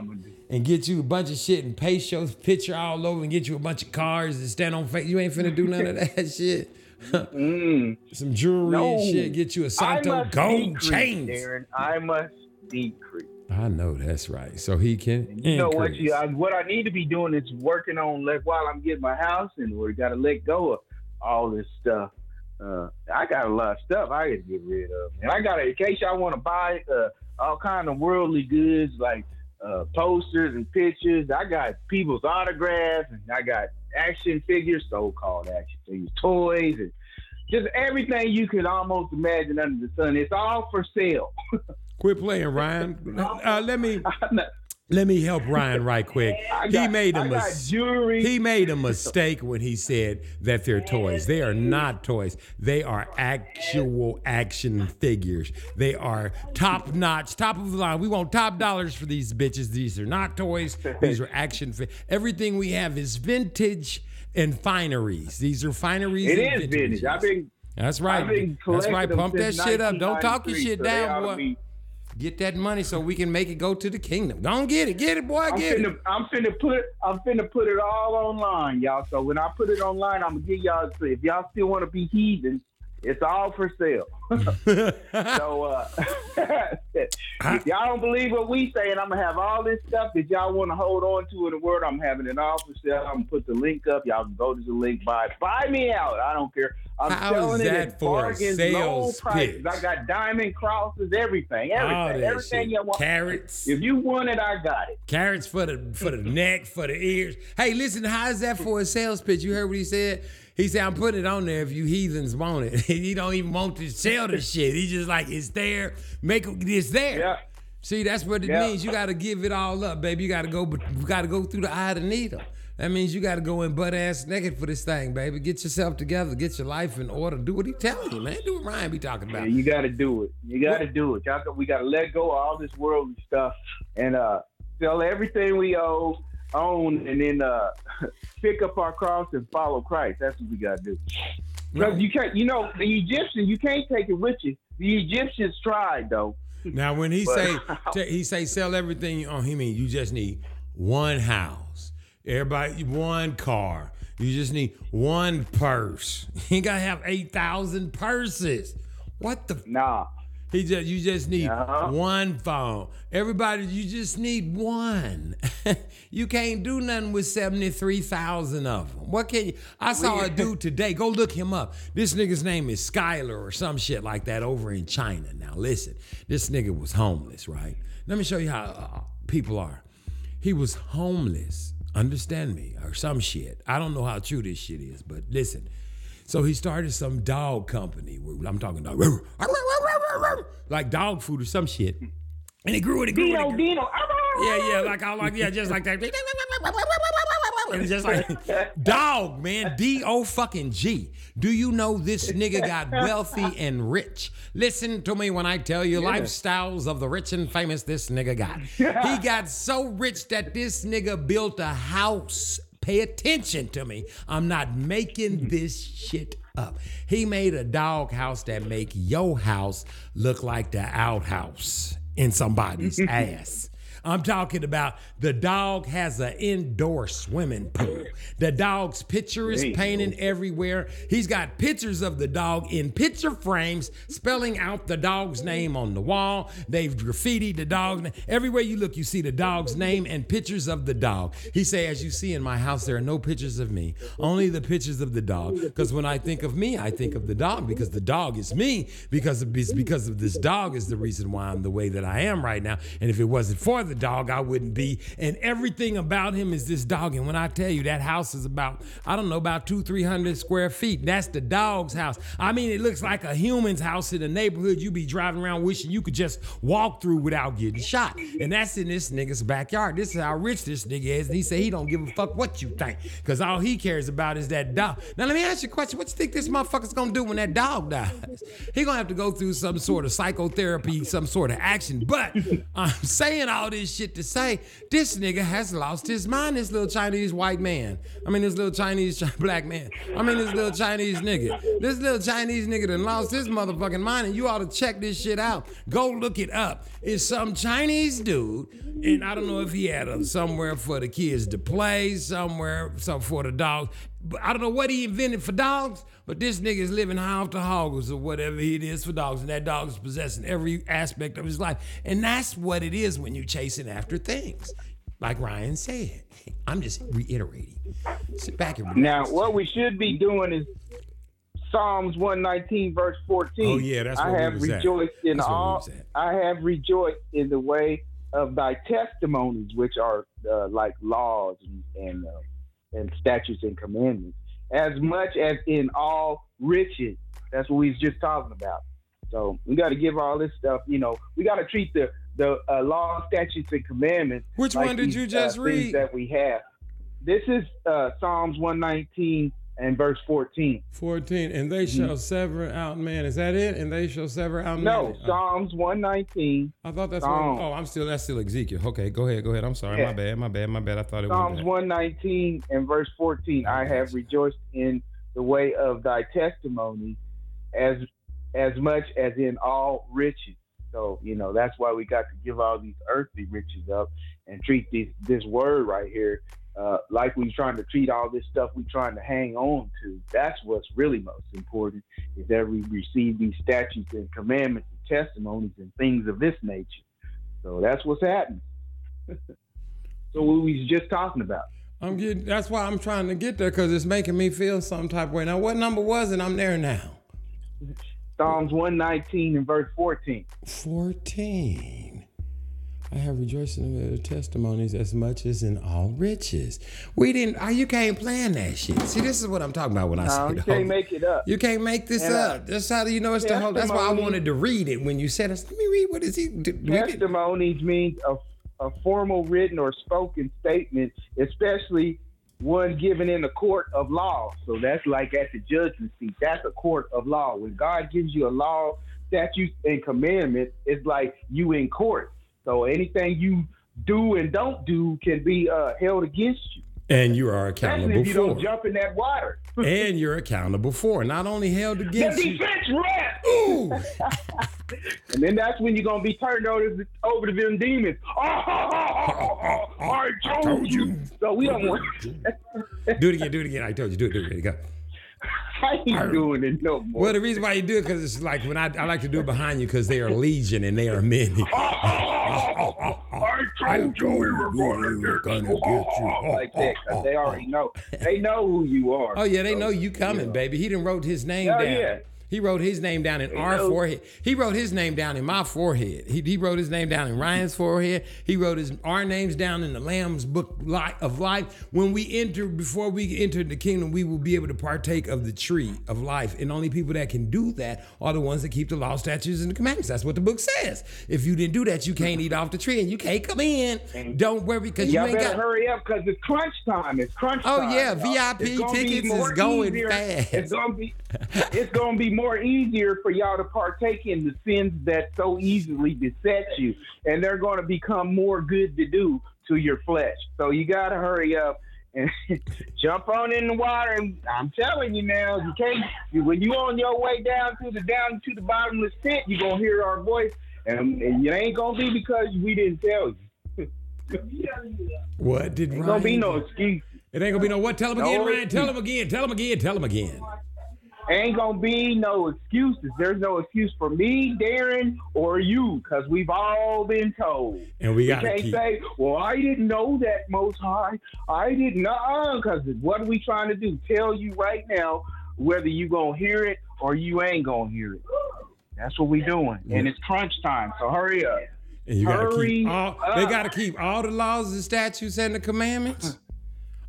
what I'm gonna do? and get you a bunch of shit and paste your picture all over and get you a bunch of cars and stand on face. You ain't finna do none of that [laughs] shit. Some jewelry No. and shit. Get you a Santo gold chain. Darren. I must decrease. I know that's right. So he can. You know what? You, I, what I need to be doing is working on like while I'm getting my house and we got to let go of all this stuff. Uh, I got a lot of stuff I got to get rid of, and I got to in case y'all want to buy uh, all kind of worldly goods like uh, posters and pictures. I got people's autographs and I got action figures, so-called action figures, toys, and just everything you could almost imagine under the sun. It's all for sale. [laughs] Quit playing, Ryan. Uh, let me [laughs] let me help Ryan right quick. [laughs] I he made a got mis-. He made a mistake when he said that they're toys. They are not toys. They are actual action figures. They are top notch, top of the line. We want top dollars for these bitches. These are not toys. These are action. Fi- Everything we have is vintage and fineries. These are fineries. It is vintage. I've been That's right. That's right. Pump that shit up. Don't talk your shit so down, boy. Get that money so we can make it go to the kingdom. Don't get it. Get it, boy. I'm Get finna, it. I'm finna put I'm finna put it all online, y'all. So when I put it online, I'm gonna give y'all if y'all still want to be heathens, it's all for sale. [laughs] so uh, [laughs] if y'all don't believe what we say, and I'm gonna have all this stuff that y'all want to hold on to in the world. I'm having it all for sale. I'm gonna put the link up. Y'all can go to the link, buy buy me out. I don't care. I'm How selling it that at for bargains, low sales prices. pitch? I got diamond crosses, everything, everything, everything shit. you want. Carrots. If you want it, I got it. Carrots for the for the neck, for the ears. Hey, listen, how is that for a sales pitch? You heard what he said? He said, I'm putting it on there if you heathens want it. [laughs] he don't even want to sell the shit. He just like, it's there. Make it, it's there. Yeah. See, that's what it Yeah. means. You got to give it all up, baby. You got to go, but you got to go through the eye of the needle. That means you got to go in butt ass naked for this thing, baby. Get yourself together. Get your life in order. Do what he telling you, man. Do what Ryan be talking about. Yeah, you got to do it. You got to do it. Y'all we got to let go of all this worldly stuff and uh, sell everything we owe, own, and then uh, [laughs] pick up our cross and follow Christ. That's what we got to do. Because you can't, you know, the Egyptians, you can't take it with you. The Egyptians tried though. [laughs] Now, when he But- say [laughs] t- he say sell everything on, he mean you just need one house, everybody one car. You just need one purse. You ain't gotta have eight thousand purses. What the? Nah. He just you just need one phone. Everybody, you just need one. [laughs] you can't do nothing with seventy three thousand of them. What can you? I saw a dude today. Go look him up. This nigga's name is Skyler or some shit like that over in China. Now listen, this nigga was homeless, right? Let me show you how uh, people are. He was homeless. Understand me or some shit. I don't know how true this shit is, but listen. So he started some dog company. I'm talking dog, like dog food or some shit. And he grew it. He grew it. he Dino, grew- Dino. Yeah, yeah, like I like yeah, just like that. And just like [laughs] dog, man. D O fucking G. Do you know this nigga got wealthy and rich? Listen to me when I tell you Yeah. lifestyles of the rich and famous this nigga got. he got so rich that this nigga built a house. Pay attention to me. I'm not making hmm. this shit up. He made a dog house that make your house look like the outhouse in somebody's [laughs] ass. I'm talking about the dog has an indoor swimming pool. The dog's picture is painted everywhere. He's got pictures of the dog in picture frames, spelling out the dog's name on the wall. They've graffitied the dog. Everywhere you look, you see the dog's name and pictures of the dog. He say, as you see in my house, there are no pictures of me, only the pictures of the dog. Because when I think of me, I think of the dog because the dog is me. Because of, because of this dog is the reason why I'm the way that I am right now. And if it wasn't for the of dog I wouldn't be. And everything about him is this dog. And when I tell you that house is about, I don't know, about two, three hundred square feet. That's the dog's house. I mean, it looks like a human's house in the neighborhood you be driving around wishing you could just walk through without getting shot. And that's in this nigga's backyard. This is how rich this nigga is. And he said he don't give a fuck what you think. Cause all he cares about is that dog. Now let me ask you a question. What you think this motherfucker's gonna do when that dog dies? He gonna have to go through some sort of psychotherapy, some sort of action. But I'm saying all this shit to say this nigga has lost his mind. This little Chinese white man. I mean, this little Chinese chi- [laughs] black man. I mean, this little Chinese nigga. This little Chinese nigga done lost his motherfucking mind, and you ought to check this shit out. Go look it up. It's some Chinese dude, and I don't know if he had a, somewhere for the kids to play, somewhere some for the dogs. But I don't know what he invented for dogs, but this nigga is living high off the hogs or whatever it is for dogs, and that dog is possessing every aspect of his life. And that's what it is when you're chasing after things. Like Ryan said. [laughs] I'm just reiterating. Sit back and Now, what we should be doing is Psalms 119, verse 14. Oh, yeah, that's I where we have was at. rejoiced in That's all. I have rejoiced in the way of thy testimonies, which are uh, like laws and and, uh, and statutes and commandments, as much as in all riches. That's what we was just talking about. So we got to give all this stuff. You know, we got to treat the the uh, law, statutes, and commandments. Which like one did these, you just uh, read? That we have. This is uh, Psalms 119 and verse 14. 14, and they shall mm-hmm. sever out man. Is that it? And they shall sever out No, man. No, Psalms 119. I thought that's what, Psalms. oh, I'm still that's still Ezekiel. Okay, go ahead, go ahead. I'm sorry, Yeah. my bad, my bad, my bad. I thought it was Psalms 119 and verse 14. I have rejoiced in the way of thy testimony as as much as in all riches. So, you know, that's why we got to give all these earthly riches up and treat these this word right here uh, like we trying to treat all this stuff we trying to hang on to. That's what's really most important is that we receive these statutes and commandments and testimonies and things of this nature. So that's what's happening. [laughs] so what we was just talking about. I'm getting that's why I'm trying to get there because it's making me feel some type of way. Now, what number was it? I'm there now. Psalms 119 and verse 14. 14. I have rejoiced in the testimonies as much as in all riches. We didn't. Oh, you can't plan that shit. See, this is what I'm talking about when I No, say you can't make it up. You can't make this And, uh, up. That's how you know it's the whole. Thing? That's why I wanted to read it when you said it. Let me read. What is he? do- do we get- Testimonies means a, a formal written or spoken statement, especially one given in a court of law. So that's like at the judgment seat. That's a court of law. When God gives you a law, statutes, and commandments, it's like you in court. So anything you do and don't do can be uh, held against you. And you are Especially accountable if you for. don't jump in that water. [laughs] and you're accountable for. Not only held The against you. defense rep. Ooh. [laughs] and then that's when you're gonna be turned over to, over to them demons. Oh, [laughs] I told you. So we don't want. Do it again. Do it again. I told you. Do it. Do it. You go. I ain't doing it no more. Well, the reason why you do it because it's like when I, I like to do it behind you because they are legion and they are many. [laughs] I told you we were [laughs] going to get you. [laughs] Like that, 'cause they already know. They know who you are. Oh yeah, they So, know you coming, baby. He done wrote his name Hell down. yeah. He wrote his name down in our forehead. He wrote his name down in my forehead. He, he wrote his name down in Ryan's forehead. He wrote his our names down in the Lamb's book of life. When we enter, before we enter the kingdom, we will be able to partake of the tree of life. And only people that can do that are the ones that keep the law, statutes, and the commandments. That's what the book says. If you didn't do that, you can't eat off the tree and you can't come in. Don't worry because you ain't better got. hurry up because it's crunch time. It's crunch Oh, time. Oh yeah, y'all. VIP It's gonna be tickets is going easier. fast. It's gonna be, it's gonna be more easier for y'all to partake in the sins that so easily beset you, and they're gonna become more good to do to your flesh. So you gotta hurry up and [laughs] jump on in the water. And I'm telling you now, you can't. When you on your way down to the down to the bottomless pit, you are gonna hear our voice, and, and it ain't gonna be because we didn't tell you. What did Ain't Ryan? gonna be no excuse. It ain't gonna be no what? Tell him again, No Ryan. Tell him again. Tell him again. Tell him again. Ain't gonna be no excuses. There's no excuse for me, Darren, or you, because we've all been told. And we We gotta can't keep. say, "Well, I didn't know that, Most High. I didn't know," because what are we trying to do? Tell you right now whether you gonna hear it or you ain't gonna hear it. That's what we doing, and it's crunch time. So hurry up. And you gotta Hurry keep all, they gotta keep all the laws and statutes and the commandments. [laughs]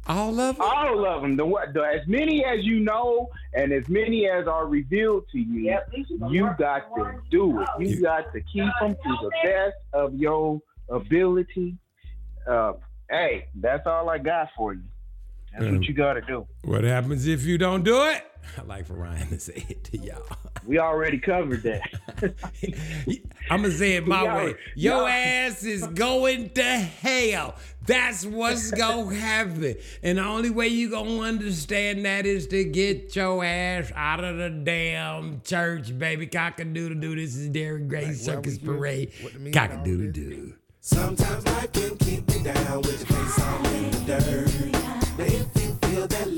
All of them. All of them. The, what- the as many as you know, and as many as are revealed to you, yep, you got to do it. You got to keep them to the best of your ability. Uh, hey, that's all I got for you. That's Mm. what you got to do. What happens if you don't do it? I like for Ryan to say it to y'all. We already covered that. [laughs] I'm gonna say it my Y'all- way. Your y'all- ass is going to hell. That's what's gonna [laughs] happen. And the only way you gonna understand that is to get your ass out of the damn church, baby. Cock a doodle doo. This is Derek Gray Circus Parade. Cock a doodle doo. Sometimes life can keep you down with your face all in the dirt. But if you feel that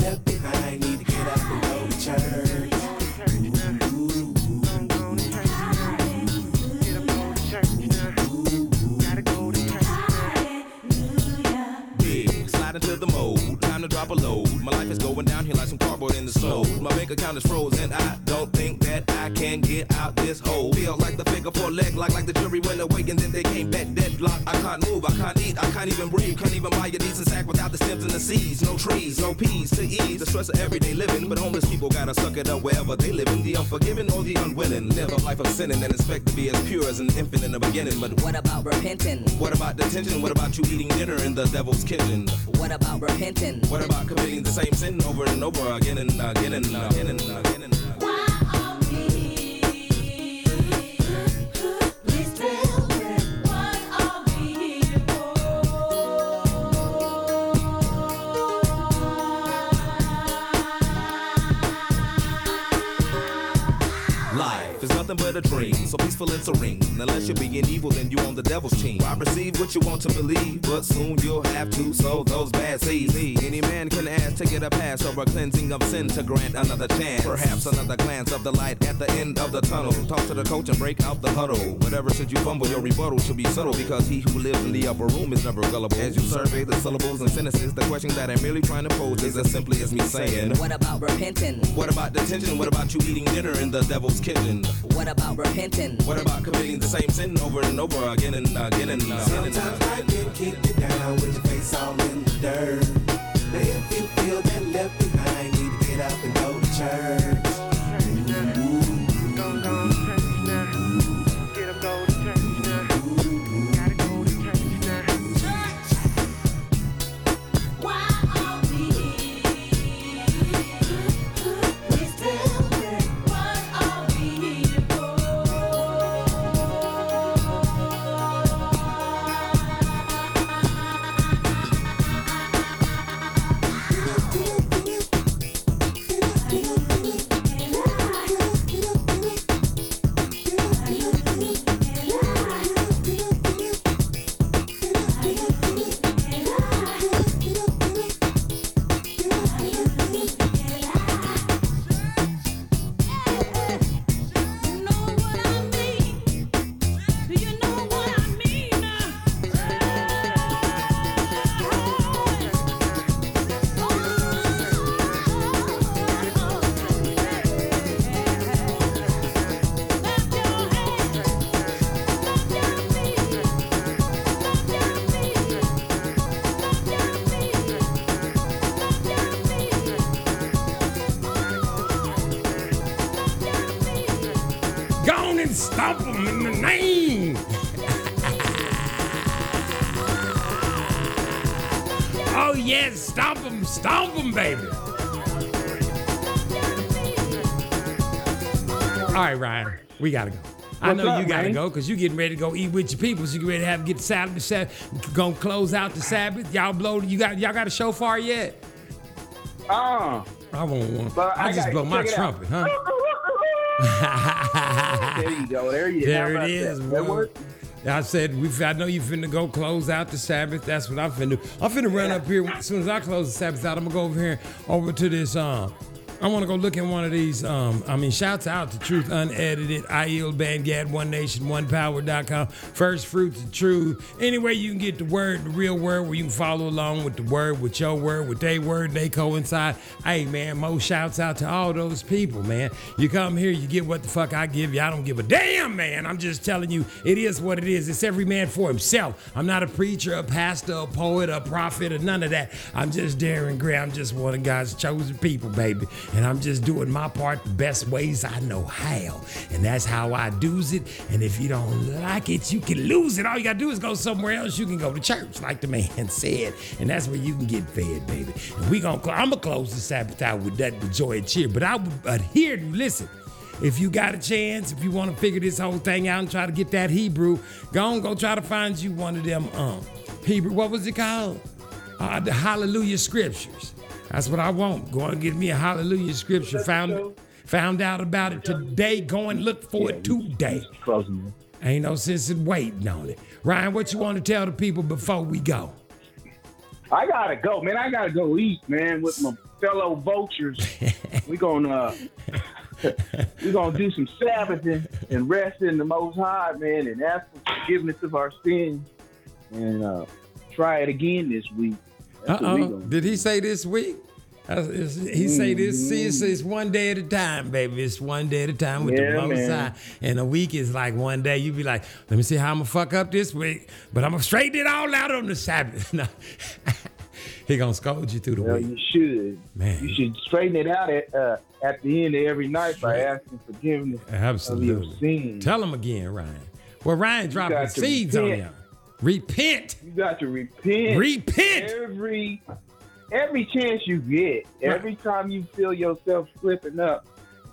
My bank account is frozen. I don't think that I can get out this hole. Feel like the figure four leg, like like the jury went away and then they came back deadlock. I can't move, I can't eat, I can't even breathe. Can't even buy a decent sack without the stems and the seeds. No trees, no peas to ease the stress of everyday living. But homeless people gotta suck it up wherever they live. In the unforgiving or the unwilling, live a life of sinning and expect to be as pure as an infant in the beginning. But What about repenting? what about detention? What about you eating dinner in the devil's kitchen? What about repenting? What about committing the same sin over and over again and again and again and again and again? Life a dream, so peaceful and serene. Unless you're being evil, then you on the devil's team. I receive what you want to believe, but soon you'll have to sow those bad seeds. Any man can ask to get a pass over cleansing of sin to grant another chance. Perhaps another glance of the light at the end of the tunnel. Talk to the coach and break out the huddle. Whatever should you fumble, your rebuttal should be subtle because he who lives in the upper room is never gullible. As you survey the syllables and sentences, the question that I'm merely trying to pose is as simply as me saying, What about repenting? What about detention? What about you eating dinner in the devil's kitchen? What about repenting? What about committing the same sin over and over again and again and again? And Sometimes again? life can keep you down with your face all in the dirt. But if you feel that left behind, need to get up and go to church. We gotta go. I What's know up, you gotta man? go because you getting ready to go eat with your people. So you get ready to have get the Sabbath. Sabbath gonna close out the Sabbath. Y'all blow. You got y'all got a shofar yet? Uh, I won't want. But I, I just blow my it out. trumpet, huh? [laughs] there you go. There you go. There it is. it That? That I said, we. I know you finna go close out the Sabbath. That's what I'm finna do. I'm finna run up here as soon as I close the Sabbath out. I'm gonna go over here over to this um I want to go look in one of these. Um, I mean, shouts out to Truth Unedited, I Yield Band, Gad, One Nation, OnePower.com, First Fruits of Truth. Anywhere you can get the word, the real word, where you can follow along with the word, with your word, with their word, they coincide. Hey, man, mo shouts out to all those people, man. You come here, you get what the fuck I give you. I don't give a damn, man. I'm just telling you, it is what it is. It's every man for himself. I'm not a preacher, a pastor, a poet, a prophet, or none of that. I'm just Darren Gray. I'm just one of God's chosen people, baby. And I'm just doing my part the best ways I know how. And that's how I do's it. And if you don't like it, you can lose it. All you gotta do is go somewhere else. You can go to church, like the man [laughs] said. And that's where you can get fed, baby. And we gonna I'm gonna close the Sabbath out with that with joy and cheer. But I would adhere to listen. If you got a chance, if you want to figure this whole thing out and try to get that Hebrew, go on, go try to find you one of them um Hebrew, what was it called? Uh, the Hallelujah scriptures. That's what I want. Go and get me a Hallelujah scripture. Found found out about it today. Go and look for it today. Ain't no sense in waiting on it. Ryan, what you want to tell the people before we go? I gotta go, man. I gotta go eat, man, with my fellow vultures. we gonna uh, [laughs] we gonna do some Sabbathing and rest in the Most High, man, and ask for forgiveness of our sins, and uh, try it again this week. That's Uh-oh. Did he say this week? Uh, it's- He say this. See, it's, Mhm. it's one day at a time, baby. It's one day at a time with Yeah, the Most man. And a week is like one day. You be like, let me see how I'm gonna fuck up this week, but I'm gonna straighten it all out on the Sabbath. [laughs] No. he gonna scold you through the Well, week. you should. Man. You should straighten it out at uh, at the end of every night by asking forgiveness of your Absolutely. sins. Tell him again, Ryan. Well, Ryan dropping got to seeds on you. Repent. You got to repent. Repent. Every every chance you get, every time you feel yourself slipping up,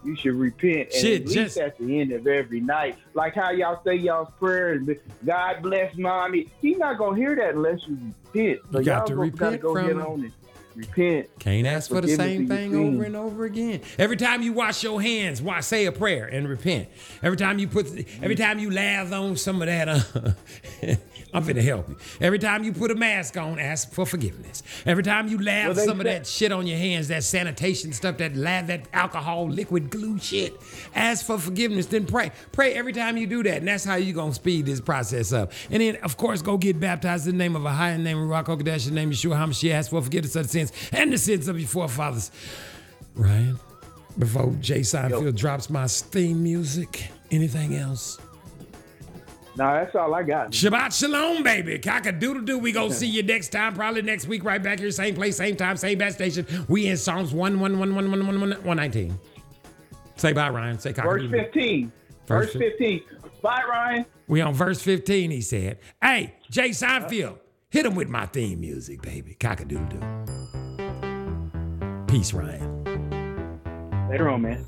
you should repent. And Shit, at least just- at the end of every night. Like how y'all say y'all's prayers, God bless mommy. He's not gonna hear that unless you repent. So You got to repent go from ahead it. repent. Can't ask for the same thing over and over again. Every time you wash your hands, why say a prayer and repent. Every time you put, every time you laugh on some of that, uh, [laughs] I'm finna help you. Every time you put a mask on, ask for forgiveness. Every time you laugh Well, some of that shit on your hands, that sanitation stuff, that laugh, that alcohol, liquid glue shit, ask for forgiveness. Then pray. Pray every time you do that, and that's how you gonna speed this process up. And then, of course, go get baptized in the name of a higher name of Ruach Kodesh, in the name of Yeshua HaMashiach. Ask for forgiveness of the sins and the sins of your forefathers. Ryan, before Jay Seinfeld drops my theme music, anything else? No, that's all I got. Shabbat shalom, baby. Cock a doodle doo. We gonna see you next time, probably next week, right back here, same place, same time, same bad station. We in Psalms 1 1 1 1 1 1 119. Say bye, Ryan. Say cock Verse. 15. Verse Verse 15. Bye, Ryan. We on verse 15, he said. Hey, Jay Seinfeld, hit him with my theme music, baby. Cock a doodle doo. Peace, Ryan. Later on, man.